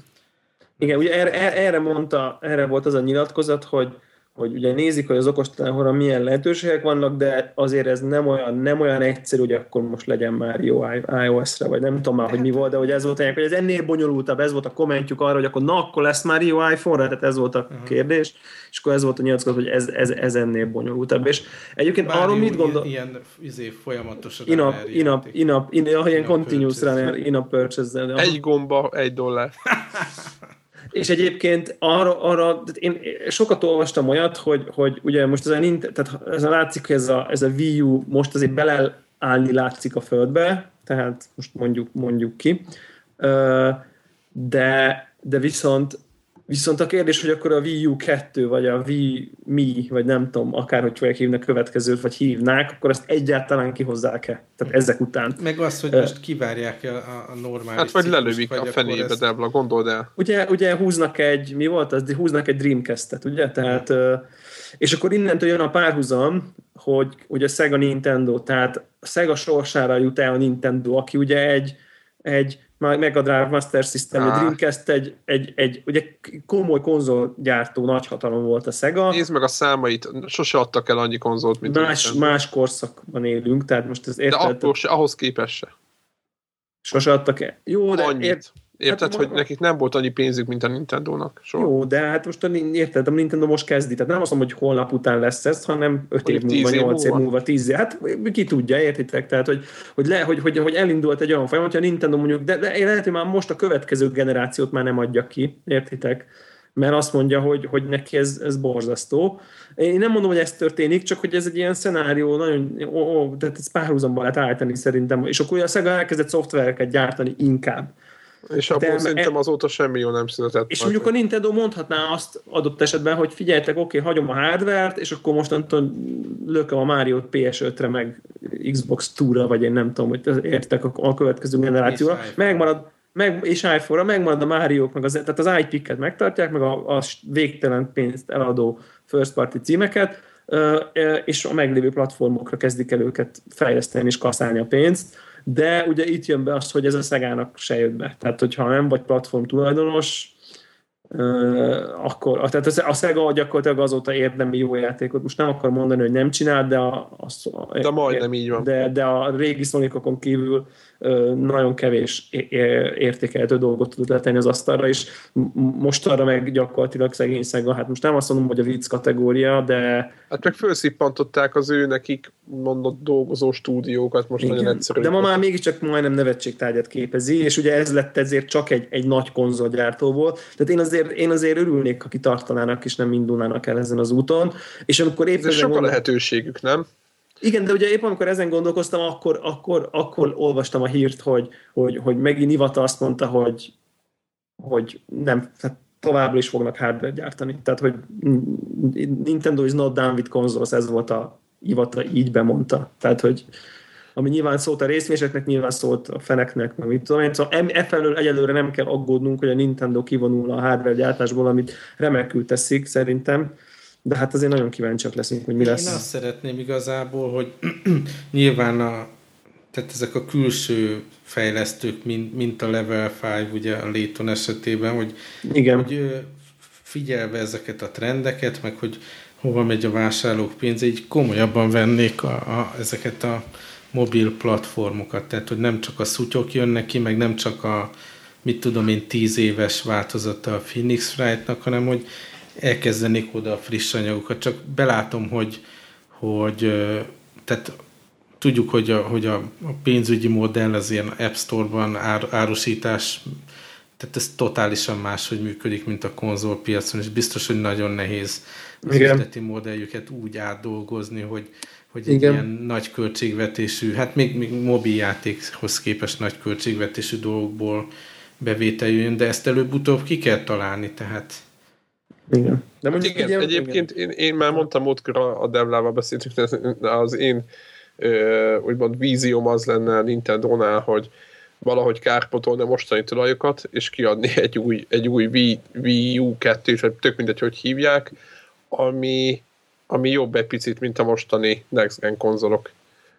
Igen, ugye erre, erre mondta, erre volt az a nyilatkozat, hogy, hogy ugye nézik, hogy az okostelefonra milyen lehetőségek vannak, de azért ez nem olyan, nem olyan egyszerű, hogy akkor most legyen már jó iOS-re, vagy nem tudom már, hogy mi volt, de hogy ez volt hogy ez ennél bonyolultabb, ez volt a kommentjük arra, hogy akkor na, akkor lesz már jó iPhone-ra, tehát ez volt a uh-huh. kérdés, és akkor ez volt a nyilatkozat, hogy ez, ez, ez ennél bonyolultabb. És egyébként Bár arról mit gondol... Ilyen, ilyen izé, folyamatosan inap, inap, inap, inap, ilyen continuous runner, inap purchase Egy gomba, egy dollár. <laughs> És egyébként arra, arra én sokat olvastam olyat, hogy, hogy ugye most ez a, tehát ez a látszik, hogy ez a, ez a Wii U most azért beleállni látszik a földbe, tehát most mondjuk, mondjuk ki, de, de viszont Viszont a kérdés, hogy akkor a Wii U 2, vagy a Wii Mi, vagy nem tudom, akárhogy fogják hívni a következőt, vagy hívnák, akkor azt egyáltalán kihozzák-e? Tehát ezek után. Meg azt, hogy most kivárják a, a normális Hát vagy lelövik a fenébe, ezt... Debla, gondold el. Ugye, ugye húznak egy, mi volt az? Húznak egy Dreamcast-et, ugye? Tehát, és akkor innentől jön a párhuzam, hogy, hogy a Sega Nintendo, tehát a Sega sorsára jut el a Nintendo, aki ugye egy, egy Mega Drive Master System, ah. Dreamcast egy, egy, egy ugye komoly konzolgyártó nagyhatalom volt a Sega. Nézd meg a számait, sose adtak el annyi konzolt, mint Más, más korszakban élünk, tehát most ez érted. De akkor se, ahhoz képest se. Sose adtak el. Jó, de Annyit. Ért, Érted, hát, hogy ma... nekik nem volt annyi pénzük, mint a Nintendo-nak? Soha. Jó, de hát most érted, a Nintendo most kezdi, tehát nem azt mondom, hogy holnap után lesz ez, hanem 5 év múlva, 8 év múlva, 10 év. Hát ki tudja, értitek? Tehát, hogy, hogy, le, hogy, hogy, hogy elindult egy olyan folyamat, hogy a Nintendo mondjuk, de, de lehet, hogy már most a következő generációt már nem adja ki, értitek? mert azt mondja, hogy, hogy neki ez, ez borzasztó. Én nem mondom, hogy ez történik, csak hogy ez egy ilyen szenárió, nagyon, ó, ó, tehát ez párhuzamba lehet állítani szerintem, és akkor a Sega elkezdett szoftvereket gyártani inkább. És abból de, szerintem azóta semmi jó nem született. És mondjuk a Nintendo mondhatná azt adott esetben, hogy figyeljetek, oké, okay, hagyom a hardware és akkor mostantól lököm a Mario-t PS5-re, meg Xbox 2-ra, vagy én nem tudom, hogy értek a, a következő generációra. Megmarad, meg, és iPhone-ra megmarad a mario meg az, tehát az IP-ket megtartják, meg a, a végtelen pénzt eladó first party címeket, és a meglévő platformokra kezdik el őket fejleszteni és kaszálni a pénzt de ugye itt jön be az, hogy ez a Szegának se jött be. Tehát, hogyha nem vagy platform tulajdonos, akkor, tehát a Sega gyakorlatilag azóta érdemi jó játékot. Most nem akar mondani, hogy nem csinál, de a, a, a de majdnem így van. De, de a régi sonic kívül nagyon kevés értékelhető dolgot tudott letenni az asztalra, és most arra meg gyakorlatilag szegény Sega, hát most nem azt mondom, hogy a vicc kategória, de... Hát meg felszippantották az ő nekik mondott dolgozó stúdiókat, most Igen. nagyon egyszerű. De ma már mégiscsak majdnem nevetségtárgyat képezi, és ugye ez lett ezért csak egy, egy nagy konzolgyártóból. Tehát én azért, én azért örülnék, ha kitartanának és nem indulnának el ezen az úton. És amikor éppen... Ez sok a lehetőségük, nem? Igen, de ugye épp amikor ezen gondolkoztam, akkor, akkor, akkor olvastam a hírt, hogy, hogy, hogy megint Ivata azt mondta, hogy, hogy nem, tehát továbbra is fognak hardware gyártani. Tehát, hogy Nintendo is not done with consoles, ez volt a Ivata így bemondta. Tehát, hogy ami nyilván szólt a részvényeseknek, nyilván szólt a feneknek, meg mit tudom én. Szóval e felől egyelőre nem kell aggódnunk, hogy a Nintendo kivonul a hardware gyártásból, amit remekül teszik szerintem de hát azért nagyon kíváncsiak leszünk, hogy mi lesz. Én azt szeretném igazából, hogy <clears throat> nyilván a, tehát ezek a külső fejlesztők, mint, mint a Level 5, ugye a Layton esetében, hogy, Igen. hogy figyelve ezeket a trendeket, meg hogy hova megy a vásárlók pénze, így komolyabban vennék a, a, ezeket a mobil platformokat, tehát hogy nem csak a szutyok jönnek ki, meg nem csak a mit tudom én, tíz éves változata a Phoenix Wright-nak, hanem hogy elkezdenék oda a friss anyagokat, csak belátom, hogy, hogy tehát tudjuk, hogy a, hogy a, pénzügyi modell az ilyen App Store-ban ár, árusítás, tehát ez totálisan máshogy működik, mint a konzolpiacon, és biztos, hogy nagyon nehéz az üzleti modelljüket úgy átdolgozni, hogy, hogy egy Igen. ilyen nagy költségvetésű, hát még, még mobiljátékhoz képest nagy költségvetésű dolgokból bevétel jön, de ezt előbb-utóbb ki kell találni, tehát igen. De mondjuk igen, ugye, egyébként igen. Én, én már mondtam múltkor a, a Devlával beszéltünk, az én ö, úgymond vízióm az lenne a Nintendo-nál, hogy valahogy kárpotolni a mostani tulajokat, és kiadni egy új, egy új Wii, Wii U 2 vagy tök mindegy, hogy hívják, ami, ami jobb egy picit, mint a mostani Next Gen konzolok.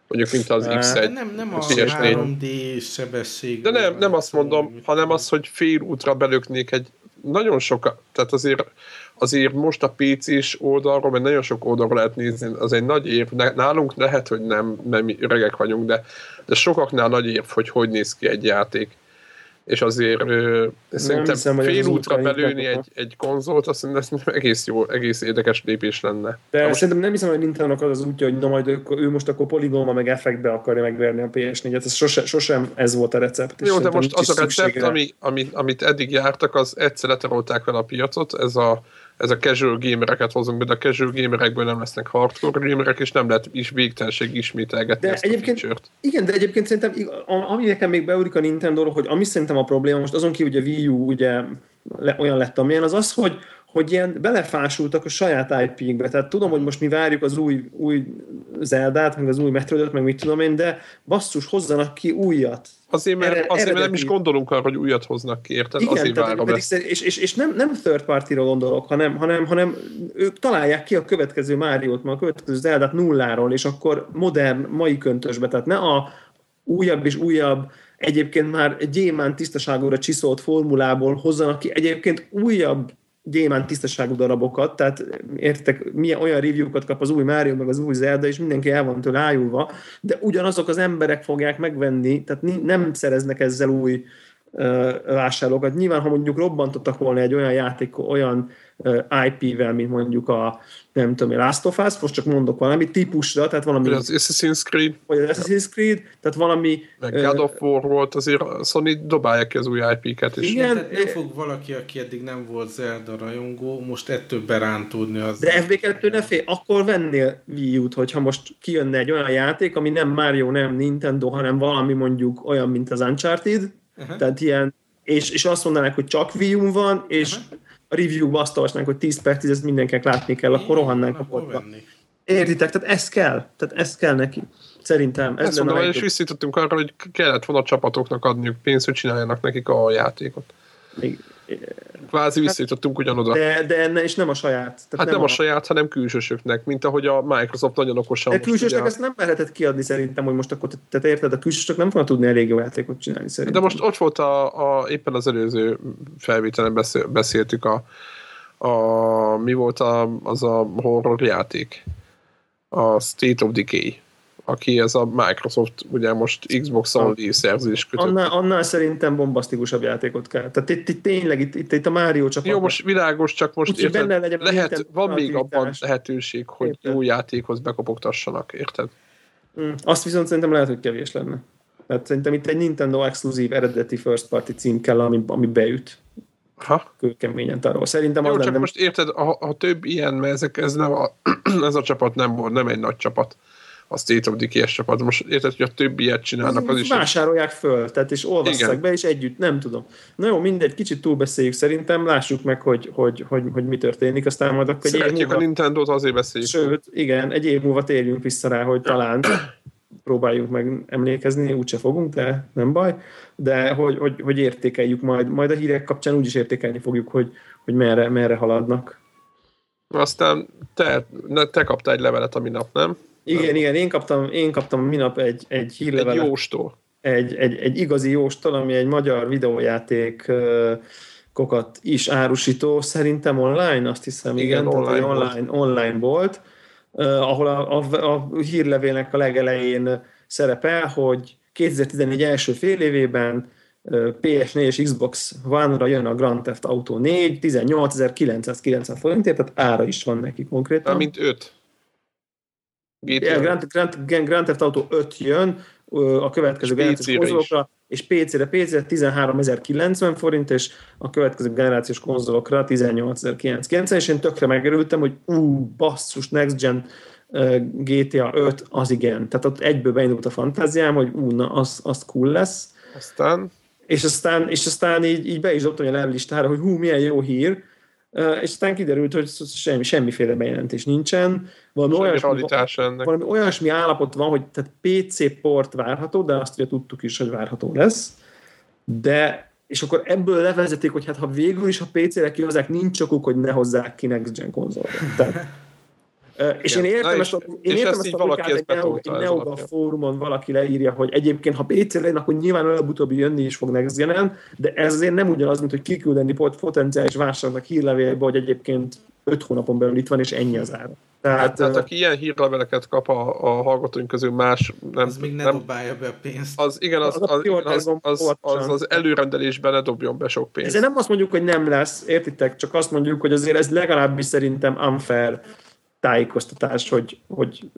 Mondjuk, mint az X1. Nem, nem a PS4. 3D sebesség. De nem, nem azt mondom, hanem az, hogy fél útra belöknék egy nagyon sok, tehát azért azért most a PC-s oldalról, mert nagyon sok oldalról lehet nézni, az egy nagy év. Nálunk lehet, hogy nem, nem öregek vagyunk, de, de sokaknál nagy év, hogy hogy néz ki egy játék és azért ö, szerintem hiszem, fél útra belőni egy, egy konzolt, azt szerintem ez egész jó, egész érdekes lépés lenne. De most... szerintem nem hiszem, hogy nintendo az az útja, hogy na majd ő, ő most akkor poligóma meg effektbe akarja megverni a PS4-et. Ez sose, sosem ez volt a recept. Jó, de most az a recept, ami, ami, amit eddig jártak, az egyszer leterolták fel a piacot, ez a ez a casual gamereket hozunk be, de a casual gamerekből nem lesznek hardcore gamerek, és nem lehet is végtelenség ismételgetni de ezt egyébként, a Igen, de egyébként szerintem, ami nekem még beúrik a nintendo hogy ami szerintem a probléma, most azon kívül, hogy a Wii U ugye le, olyan lett, amilyen, az az, hogy, hogy ilyen belefásultak a saját IP-kbe. Tehát tudom, hogy most mi várjuk az új, új Zeldát, meg az új Metroidot, meg mit tudom én, de basszus, hozzanak ki újat. Azért, mert, Ere, azért, mert nem is gondolunk arra, hogy újat hoznak ki, érted? Igen, azért tehát, pedig, és, és, és, nem, nem third party-ra gondolok, hanem, hanem, hanem ők találják ki a következő Máriót, a következő Zeldát nulláról, és akkor modern, mai köntösbe, tehát ne a újabb és újabb egyébként már gyémán tisztaságúra csiszolt formulából hozzanak ki egyébként újabb gyémán tisztaságú darabokat, tehát értek, milyen olyan review-kat kap az új Mario, meg az új Zelda, és mindenki el van tőle ájulva, de ugyanazok az emberek fogják megvenni, tehát nem szereznek ezzel új uh, vásárlókat. Nyilván, ha mondjuk robbantottak volna egy olyan játék, olyan IP-vel, mint mondjuk a nem tudom, Last of Us, most csak mondok valami típusra, tehát valami... Vagy az Assassin's Creed. Vagy az Assassin's Creed, tehát valami... Meg God of War volt, azért a Sony dobálja ki az új IP-ket. És igen, tehát nem fog valaki, aki eddig nem volt Zelda rajongó, most ettől berántódni az... De FB2 ne fél, akkor vennél Wii U-t, hogyha most kijönne egy olyan játék, ami nem Mario, nem Nintendo, hanem valami mondjuk olyan, mint az Uncharted, uh-huh. tehát ilyen, és, és azt mondanák, hogy csak Wii U van, és uh-huh a review-ba azt olvasnánk, hogy 10 per 10, ezt mindenkinek látni kell, akkor rohannánk a portba. Értitek? Tehát ez kell. Tehát ez kell neki. Szerintem. Ez Ezt mondom, és visszatottunk arra, hogy kellett volna a csapatoknak adniuk pénzt, hogy csináljanak nekik a játékot. Még, Kvázi hát, visszajutottunk ugyanoda. De, de enne, és nem a saját. Tehát hát nem, nem a, a saját, hanem külsősöknek, mint ahogy a Microsoft nagyon okosan. De külsősnek ugye... ezt nem lehetett kiadni szerintem, hogy most akkor, tehát érted, a külsősök nem fognak tudni elég jó játékot csinálni szerintem. De most ott volt a, a éppen az előző felvételen beszél, beszéltük a, a mi volt a, az a horror játék? A State of Decay aki ez a Microsoft, ugye most Xbox Only szerzés kötött. Annál, annál szerintem bombasztikusabb játékot kell. Tehát itt, itt tényleg, itt, itt, itt a Mario csak... Jó, most világos, csak most Úgy, érted, benne lehet, van még abban lehetőség, hogy érted? jó játékhoz bekopogtassanak, érted? Mm, azt viszont szerintem lehet, hogy kevés lenne. Tehát szerintem itt egy Nintendo exkluzív eredeti first party cím kell, ami, ami beüt. Ha? Kőkeményen tarol. Szerintem Jó, az csak nem... most érted, ha, ha több ilyen, mert ezek, ez, nem a, <clears throat> ez a csapat nem volt, nem egy nagy csapat a State of Decay-es csapat. Most érted, hogy a többi ilyet csinálnak, az, is... Vásárolják föl, tehát és olvasszák Igen. be, és együtt, nem tudom. Na jó, mindegy, kicsit túlbeszéljük szerintem, lássuk meg, hogy, hogy, hogy, hogy mi történik, aztán majd akkor egy év múlva... a Nintendo-t, azért beszéljük. Sőt, igen, egy év múlva térjünk vissza rá, hogy talán próbáljunk meg emlékezni, úgyse fogunk, de nem baj, de hogy, hogy, hogy értékeljük majd, majd a hírek kapcsán úgy is értékelni fogjuk, hogy, hogy merre, merre haladnak. Aztán te, te kaptál egy levelet a minap, nem? Igen, igen, én kaptam, én kaptam minap egy, egy hírlevelet. Egy jóstól. Egy, egy, egy igazi jóstól, ami egy magyar videójáték kokat is árusító, szerintem online, azt hiszem, igen, igen online, tehát, volt. online volt, ahol a, a, a hírlevélnek a legelején szerepel, hogy 2014 első fél évében PS4 és Xbox One-ra jön a Grand Theft Auto 4, 18.990 forintért, tehát ára is van neki konkrétan. Mint 5. GTA. Grand, Grand, Grand Theft Auto 5 jön a következő generációs konzolokra, és PC-re, PC-re 13.090 forint, és a következő generációs konzolokra 18.990, és én tökre megörültem, hogy ú, basszus, Next Gen GTA 5, az igen. Tehát ott egyből beindult a fantáziám, hogy ú, na, az, az cool lesz. Aztán? És aztán, és aztán így, így be is dobtam a listára, hogy hú, milyen jó hír, és aztán kiderült, hogy semmi, semmiféle bejelentés nincsen. Valami olyasmi, valami olyasmi állapot van, hogy tehát PC port várható, de azt ugye tudtuk is, hogy várható lesz. De és akkor ebből levezetik, hogy hát ha végül is a PC-re kihozzák, nincs okuk, hogy ne hozzák ki Next Gen konzolra. Tehát és én értem, ezt, én értem ezt a logikát, egy, neo, egy Neoga fórumon valaki leírja, hogy egyébként ha PC lenne, akkor nyilván előbb-utóbb jönni is fog next de ez azért nem ugyanaz, mint hogy kiküldeni potenciális vásárnak hírlevélbe, hogy egyébként öt hónapon belül itt van, és ennyi az ára. Tehát, Tehát aki ilyen hírleveleket kap a, a hallgatóink közül más... Nem, az még ne nem, dobálja be a pénzt. Az igen, az, az, az, az, az, az, az előrendelésben ne dobjon be sok pénzt. Ezért nem azt mondjuk, hogy nem lesz, értitek? Csak azt mondjuk, hogy azért ez legalábbis szerintem unfair tájékoztatás, hogy, hogy,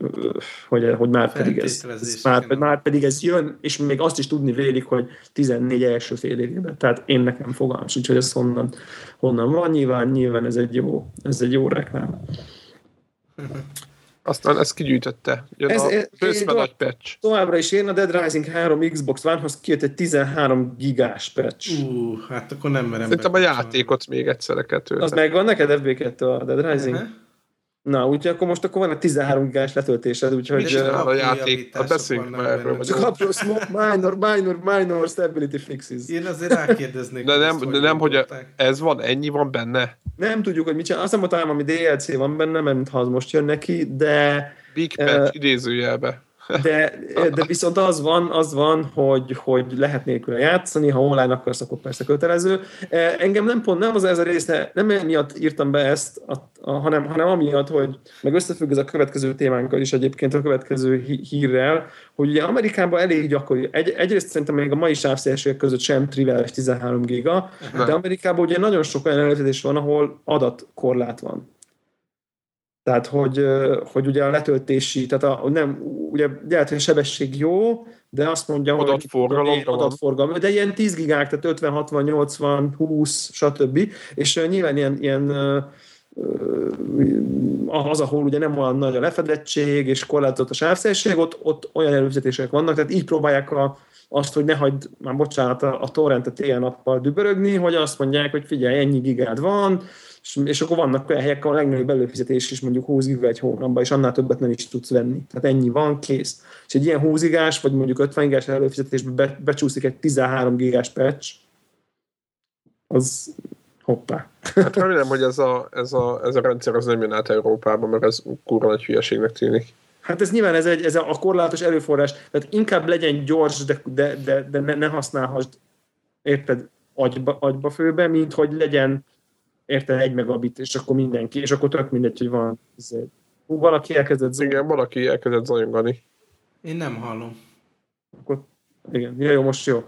hogy, hogy már, pedig ez, ez már, már pedig ez jön, és még azt is tudni vélik, hogy 14 első fél évben. Tehát én nekem fogalmam sincs, hogy ez honnan, honnan van. Nyilván, nyilván ez egy jó, ez egy jó reklám. <laughs> Aztán ezt kigyűjtötte. Jön ez, a főszben nagy patch. Továbbra is én a Dead Rising 3 Xbox One-hoz kijött egy 13 gigás patch. Uh, hát akkor nem merem Szerintem a játékot még egyszer kell Az megvan neked FB2 a Dead Rising? Uh-huh. Na, úgyhogy akkor most akkor van egy 13 gigás letöltésed, úgyhogy... Mit a játék? A beszéljünk már erről. Csak apró minor, minor, minor stability fixes. Én azért rákérdeznék. De nem, de nem hogy ez van, ennyi van benne? Nem tudjuk, hogy mit csinál. Azt nem talán, ami DLC van benne, mert ha az most jön neki, de... Big patch uh, idézőjelbe. De, de viszont az van, az van hogy, hogy lehet nélkül játszani, ha online akarsz, akkor persze kötelező. E, engem nem pont, nem az ez a része, nem emiatt írtam be ezt, a, a, hanem, hanem amiatt, hogy meg összefügg ez a következő témánkkal is egyébként a következő hírrel, hogy ugye Amerikában elég gyakori, egy, egyrészt szerintem még a mai sávszélességek között sem triviális 13 giga, de Amerikában ugye nagyon sok olyan előzetés van, ahol adatkorlát van. Tehát, hogy, hogy ugye a letöltési, tehát a, nem, ugye lehet, hogy a sebesség jó, de azt mondja, adatforgalom, hogy adatforgalom, de ilyen 10 gigák, tehát 50, 60, 80, 20, stb. És nyilván ilyen, ilyen az, ahol ugye nem olyan nagy a lefedettség, és korlátozott a sávszélség, ott, ott olyan előfizetések vannak, tehát így próbálják a, azt, hogy ne hagyd, már bocsánat, a, a torrentet ilyen nappal dübörögni, hogy azt mondják, hogy figyelj, ennyi gigád van, és, és akkor vannak olyan helyek, ahol a legnagyobb előfizetés is mondjuk 20 giga egy hónapban, és annál többet nem is tudsz venni. Tehát ennyi van, kész. És egy ilyen 20 gigás, vagy mondjuk 50 gigás előfizetésbe be, becsúszik egy 13 gigás patch, az hoppá. Hát remélem, hogy ez a, ez, a, ez a rendszer az nem jön át Európába, mert ez kurva nagy hülyeségnek tűnik. Hát ez nyilván ez, egy, ez a korlátos erőforrás, tehát inkább legyen gyors, de, de, de, de ne, ne használhassd, érted, agyba, agyba főbe, mint hogy legyen érted egy megabit, és akkor mindenki, és akkor tök mindegy, hogy van. Hú, valaki elkezdett zajongani. Igen, valaki elkezdett zajongani. Én nem hallom. Akkor, igen, ja, jó, most jó.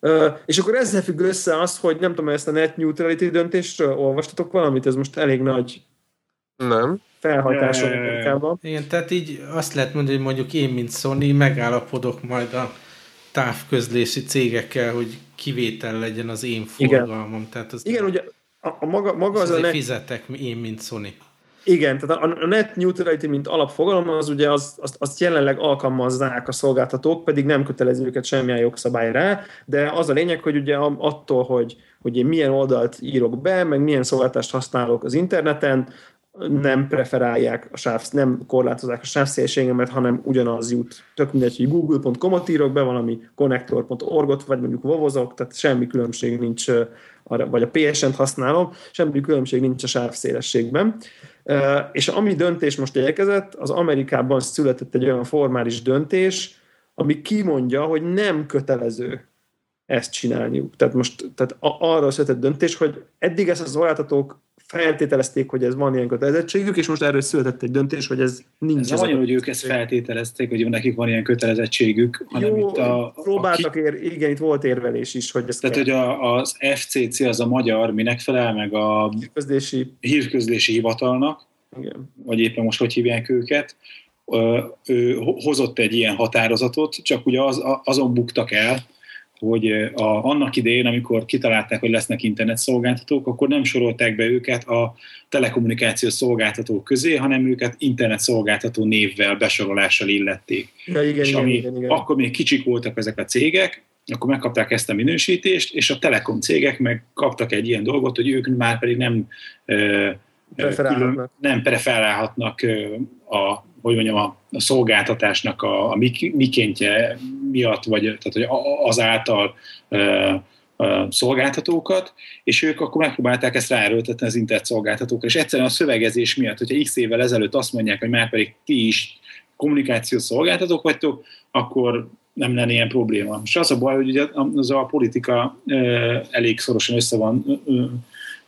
Uh, és akkor ezzel függ össze az, hogy nem tudom, ezt a net neutrality döntésről olvastatok valamit, ez most elég nagy nem. felhajtások. Igen, tehát így azt lehet mondani, hogy mondjuk én, mint Sony, megállapodok majd a távközlési cégekkel, hogy kivétel legyen az én forgalmam. Igen, tehát az Igen ugye a, a maga, maga az a net... fizetek én, mint Sony. Igen, tehát a, a net neutrality, mint alapfogalom, az ugye az, azt, azt jelenleg alkalmazzák a szolgáltatók, pedig nem kötelező őket semmilyen jogszabály rá, de az a lényeg, hogy ugye attól, hogy, hogy én milyen oldalt írok be, meg milyen szolgáltást használok az interneten, nem preferálják a sáv, nem korlátozák a sávszélségemet, hanem ugyanaz jut. Tök mindegy, hogy google.com-ot írok be, valami connector.org-ot, vagy mondjuk vovozok, tehát semmi különbség nincs, vagy a PSN-t használom, semmi különbség nincs a sávszélességben. És ami döntés most érkezett, az Amerikában született egy olyan formális döntés, ami kimondja, hogy nem kötelező ezt csinálniuk. Tehát most tehát arra született döntés, hogy eddig ezt az szolgáltatók feltételezték, hogy ez van ilyen kötelezettségük, és most erről született egy döntés, hogy ez nincs. Ez nem hogy ők ezt feltételezték, hogy nekik van ilyen kötelezettségük, hanem Jó, itt a... próbáltak, a ér, igen, itt volt érvelés is, hogy ez Tehát, kell. hogy a, az FCC az a magyar, minek felel meg a hírközlési, hírközlési hivatalnak, igen. vagy éppen most hogy hívják őket, ő hozott egy ilyen határozatot, csak ugye az, azon buktak el, hogy a, annak idején, amikor kitalálták, hogy lesznek internetszolgáltatók, akkor nem sorolták be őket a telekommunikációs szolgáltatók közé, hanem őket internetszolgáltató névvel, besorolással illették. Ja, igen, és igen, ami, igen, igen. akkor még kicsik voltak ezek a cégek, akkor megkapták ezt a minősítést, és a telekom cégek meg kaptak egy ilyen dolgot, hogy ők már pedig nem preferálhatnak, nem preferálhatnak a hogy mondjam, a, szolgáltatásnak a, a mikéntje miatt, vagy tehát, hogy azáltal uh, uh, szolgáltatókat, és ők akkor megpróbálták ezt ráerőltetni az internet szolgáltatókra, és egyszerűen a szövegezés miatt, hogyha x évvel ezelőtt azt mondják, hogy már pedig ti is kommunikációs szolgáltatók vagytok, akkor nem lenne ilyen probléma. És az a baj, hogy ugye az a politika elég szorosan össze van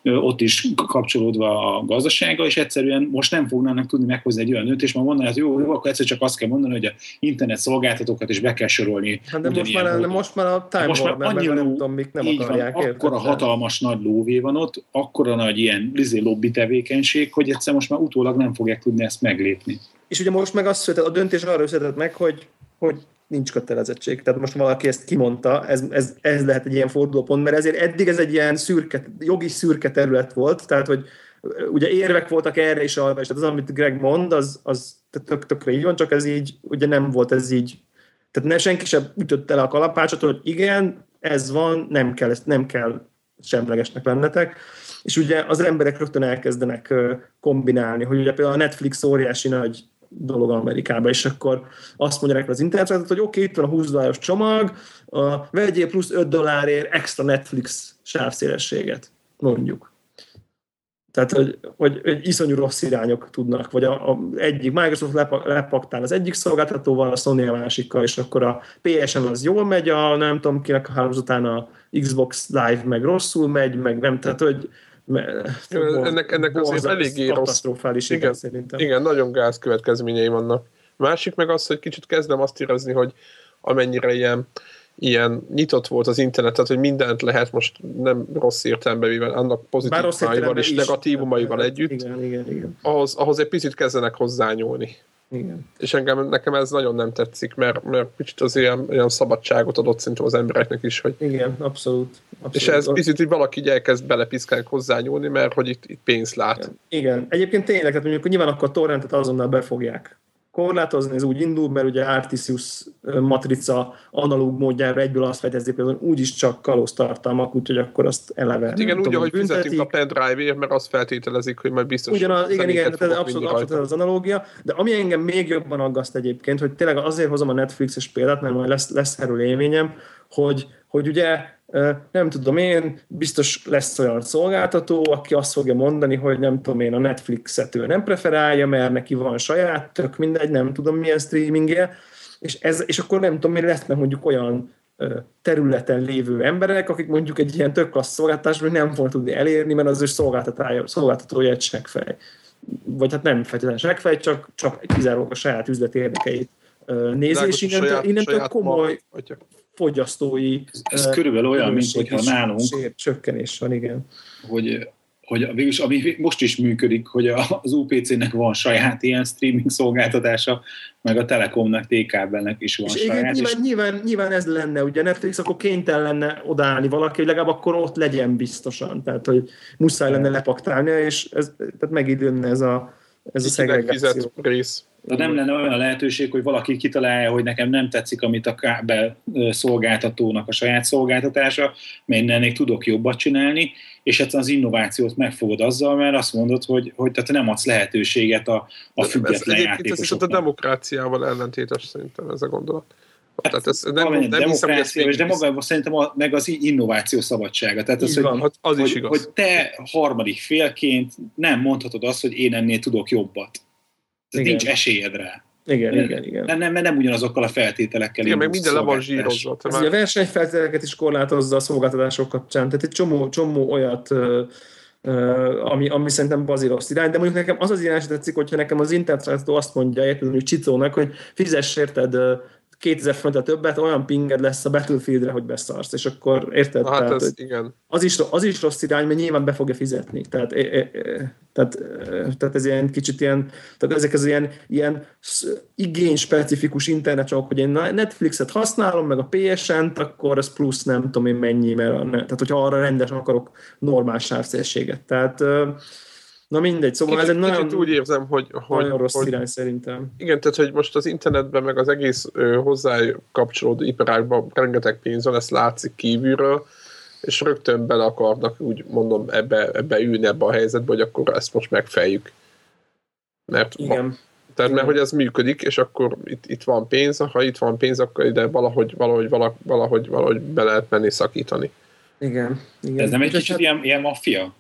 ott is kapcsolódva a gazdasággal, és egyszerűen most nem fognának tudni meghozni egy olyan döntést, mert mondaná, hogy jó, jó, akkor egyszer csak azt kell mondani, hogy a internet szolgáltatókat is be kell sorolni. Hát de most már, de most már a Time most már annyira, nem tudom, mik nem akarják. Van, akkora hatalmas nagy lóvé van ott, akkora nagy ilyen lizé lobby tevékenység, hogy egyszer most már utólag nem fogják tudni ezt meglépni. És ugye most meg azt született, a döntés arra született meg, hogy, hogy nincs kötelezettség. Tehát most valaki ezt kimondta, ez, ez, ez lehet egy ilyen fordulópont, mert ezért eddig ez egy ilyen szürke, jogi szürke terület volt, tehát hogy ugye érvek voltak erre is arra, és tehát az, amit Greg mond, az, az tök, tökre így van, csak ez így, ugye nem volt ez így, tehát ne, senki sem ütötte le a kalapácsot, hogy igen, ez van, nem kell, nem kell semlegesnek lennetek. És ugye az emberek rögtön elkezdenek kombinálni, hogy ugye például a Netflix óriási nagy dolog Amerikában, és akkor azt mondják az internetre, hogy oké, okay, itt van a 20 dolláros csomag, a, vegyél plusz 5 dollárért extra Netflix sávszélességet, mondjuk. Tehát, hogy, hogy, hogy iszonyú rossz irányok tudnak, vagy a, a egyik Microsoft lepaktál az egyik szolgáltatóval, a Sony a másikkal, és akkor a PSN az jól megy, a nem tudom kinek a hálózatán a Xbox Live meg rosszul megy, meg nem, tehát hogy ennek, ennek azért eléggé. Katasztrofális, igen, igen, szerintem. Igen, nagyon gáz következményei vannak. Másik meg az, hogy kicsit kezdem azt érezni, hogy amennyire ilyen, ilyen nyitott volt az internet, tehát hogy mindent lehet most nem rossz értelemben véve, annak pozitívumaival és negatívumaival együtt, igen, igen, igen. Ahhoz, ahhoz egy picit kezdenek hozzányúlni. Igen. És engem, nekem ez nagyon nem tetszik, mert, mert kicsit az ilyen, ilyen szabadságot adott szerintem az embereknek is. Hogy... Igen, abszolút. abszolút. És ez picit, hogy valaki így elkezd belepiszkálni hozzányúlni, mert hogy itt, itt pénzt lát. Igen. Igen. Egyébként tényleg, tehát mondjuk nyilván akkor a torrentet azonnal befogják korlátozni, ez úgy indul, mert ugye Artisius matrica analóg módjára egyből azt fejtezik, hogy úgyis csak kalóz tartalmak, úgyhogy akkor azt eleve. Hát igen, úgy, hogy fizetünk a pendrive-ért, mert azt feltételezik, hogy majd biztos. Ugyanaz, igen, igen, tehát abszolút, abszolút az analógia, de ami engem még jobban aggaszt egyébként, hogy tényleg azért hozom a Netflixes példát, mert majd lesz, lesz erről élményem, hogy, hogy ugye nem tudom én, biztos lesz olyan szolgáltató, aki azt fogja mondani, hogy nem tudom én, a Netflixet ő nem preferálja, mert neki van saját, tök mindegy, nem tudom milyen streamingje, és, ez, és akkor nem tudom, mi lesznek mondjuk olyan területen lévő emberek, akik mondjuk egy ilyen tök klassz szolgáltatásban nem fognak tudni elérni, mert az ő szolgáltatója egy seggfej. Vagy hát nem feltétlenül seggfej, csak, csak kizárólag a saját üzleti érdekeit nézi, és innentől, innentől komoly, ma, fogyasztói... Ez uh, körülbelül olyan, mint hogyha nálunk... Csökkenés van, igen. Hogy, hogy végülis, ami most is működik, hogy az UPC-nek van saját ilyen streaming szolgáltatása, meg a Telekomnak, TKB-nek is van és saját. Igen, nyilván, és... nyilván, nyilván, ez lenne, ugye Netflix akkor kénytelen lenne odállni valaki, hogy legalább akkor ott legyen biztosan, tehát hogy muszáj lenne lepaktálnia, és ez, tehát megidőnne ez a, ez a szegregáció. rész. De nem lenne olyan lehetőség, hogy valaki kitalálja, hogy nekem nem tetszik, amit a kábel szolgáltatónak a saját szolgáltatása, mert ennél tudok jobbat csinálni, és egyszerűen az innovációt megfogod azzal, mert azt mondod, hogy, hogy tehát nem adsz lehetőséget a, a független ez, játékosoknak. Ez a demokráciával ellentétes szerintem ez a gondolat. Hát, tehát ez nem, nem demokrácia, hiszem, de maga szerintem a, meg az innováció szabadsága. Tehát az, van, hogy, az is hogy, igaz. hogy te harmadik félként nem mondhatod azt, hogy én ennél tudok jobbat. Igen. Nincs esélyed rá. Igen, igen, igen. Nem, nem, nem ugyanazokkal a feltételekkel. Igen, meg minden le van zsírozva. Ez a versenyfeltételeket is korlátozza a szolgáltatások kapcsán. Tehát egy csomó, csomó olyat Uh, ami, ami szerintem bazírosz irány, de mondjuk nekem az az irány tetszik, hogyha nekem az internet azt mondja, érted, hogy Csicónak, hogy fizess érted 2000 forintra többet, olyan pinged lesz a Battlefieldre, hogy beszarsz, és akkor érted? Hát tehát, ez, igen. Az is, az is rossz irány, mert nyilván be fogja fizetni. Tehát, e, e, tehát, tehát ez ilyen kicsit ilyen, tehát ezek az ilyen, ilyen igény specifikus internetcsomagok, hogy én Netflixet használom, meg a PSN-t, akkor ez plusz nem tudom én mennyi, mert tehát hogyha arra rendesen akarok normál sávszélséget. Tehát Na mindegy, szóval kicsit, ez egy nagyon, úgy érzem, hogy, hogy nagyon rossz hogy, irány szerintem. Igen, tehát hogy most az internetben, meg az egész ö, hozzá kapcsolódó iparágban rengeteg pénz van, ezt látszik kívülről, és rögtön bele akarnak, úgy mondom, ebbe, ebbe ülni ebbe a helyzetbe, hogy akkor ezt most megfejjük. Mert Igen. Ma, tehát mert hogy ez működik, és akkor itt, itt van pénz, ha itt van pénz, akkor ide valahogy, valahogy, valahogy, valahogy, valahogy be lehet menni szakítani. Igen. igen. ez nem egy kicsit hát... ilyen, ilyen maffia?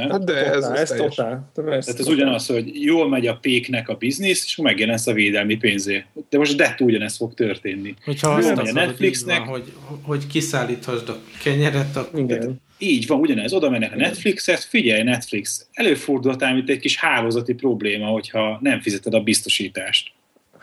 Hát de ez, totál, ez, ez totál. Tehát ez ugyanaz, hogy jól megy a péknek a biznisz, és megjelensz a védelmi pénzé. De most dettó ugyanezt fog történni. Hogyha azt hogy a Netflixnek- Netflixnek... hogy, hogy, kiszállíthasd a kenyeret, akkor Igen. Így van, ugyanez, oda mennek a Netflixet, figyelj Netflix, előfordulhat ám itt egy kis hálózati probléma, hogyha nem fizeted a biztosítást.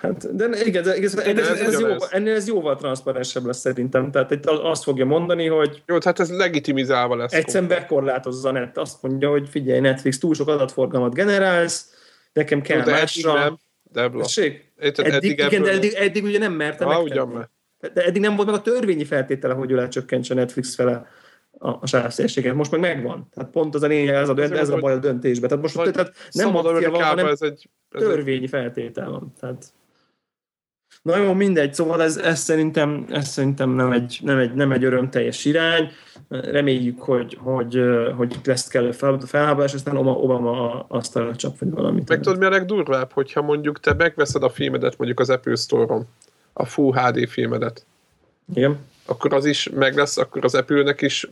Hát, de igen, de ez, ez, ez, ez jó, ennél ez jóval transzparensebb lesz szerintem. Tehát itt azt fogja mondani, hogy Jó, tehát ez legitimizálva lesz. egyszerűen bekorlátozza a net. Azt mondja, hogy figyelj, Netflix, túl sok adatforgalmat generálsz, nekem kell Jó, de eddig másra. nem. Debla. Eddig, eddig, igen, de ebből- eddig, eddig ugye nem merte megtenni. ugyan már. De eddig nem volt meg a törvényi feltétele, hogy ő lecsökkentse Netflix fele a, a sávszélséget. Most meg megvan. Tehát pont az a lényeg, ez a, Azért ez a baj a döntésben. Tehát most tehát nem maffia van, hanem ez egy... Ez egy törvényi feltétel van. Tehát... Na jó, mindegy, szóval ez, ez, szerintem, ez szerintem nem egy, nem, egy, nem egy örömteljes irány. Reméljük, hogy, hogy, hogy lesz kellő fel- felháborás, aztán Obama, Obama asztalra csap, vagy valamit. meg tudod, mi a legdurvább, hogyha mondjuk te megveszed a filmedet mondjuk az Apple Store-on, a Full HD filmedet, Igen. Akkor az is meg lesz, akkor az Apple-nek is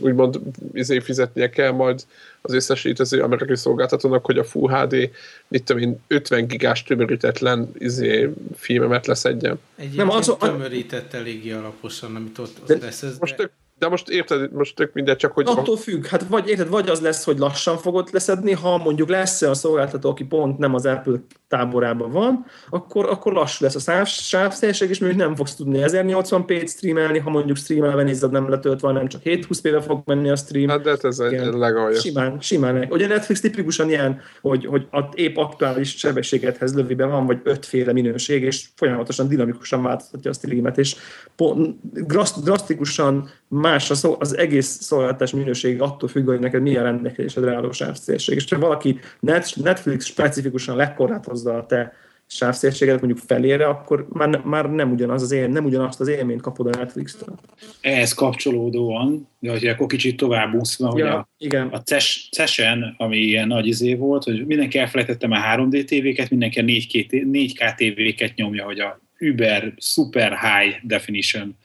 úgymond izé fizetnie kell majd az összes létező amerikai szolgáltatónak, hogy a Full HD, mit tudom én, 50 gigás tömörítetlen izé, filmemet leszedjen. egy Nem, az- az, tömörített eléggé alaposan, amit ott, ott De lesz. Ez, Most tök, de most érted, most tök mindegy, csak hogy Attól függ, hát vagy, érted, vagy az lesz, hogy lassan fogod leszedni, ha mondjuk lesz olyan szolgáltató, aki pont nem az Apple táborában van, akkor, akkor lassú lesz a sáv, sávszélség, és mondjuk nem fogsz tudni 1080p-t streamelni, ha mondjuk streamelve nézed, nem letöltve, hanem csak 720p-be fog menni a stream. hát de hát ez egy legalja. Simán, simán. Ugye Netflix tipikusan ilyen, hogy, hogy a épp aktuális sebességethez lövi be van, vagy ötféle minőség, és folyamatosan dinamikusan változtatja a streamet, és pont, draszt- drasztikusan más a szó, az egész szolgáltatás minőség attól függ, hogy neked milyen rendelkezésedre álló sávszélség. És ha valaki net, Netflix specifikusan lekorlátozza a te sávszélségedet mondjuk felére, akkor már, ne, már nem ugyanaz az él, nem ugyanazt az élményt kapod a Netflix-től. Ehhez kapcsolódóan, de hogy akkor kicsit tovább úszva, hogy a, Ja, igen. a CES, CES-en, ami ilyen nagy izé volt, hogy mindenki elfelejtette már 3D tévéket, mindenki a 4K, 4K tévéket nyomja, hogy a Uber Super High Definition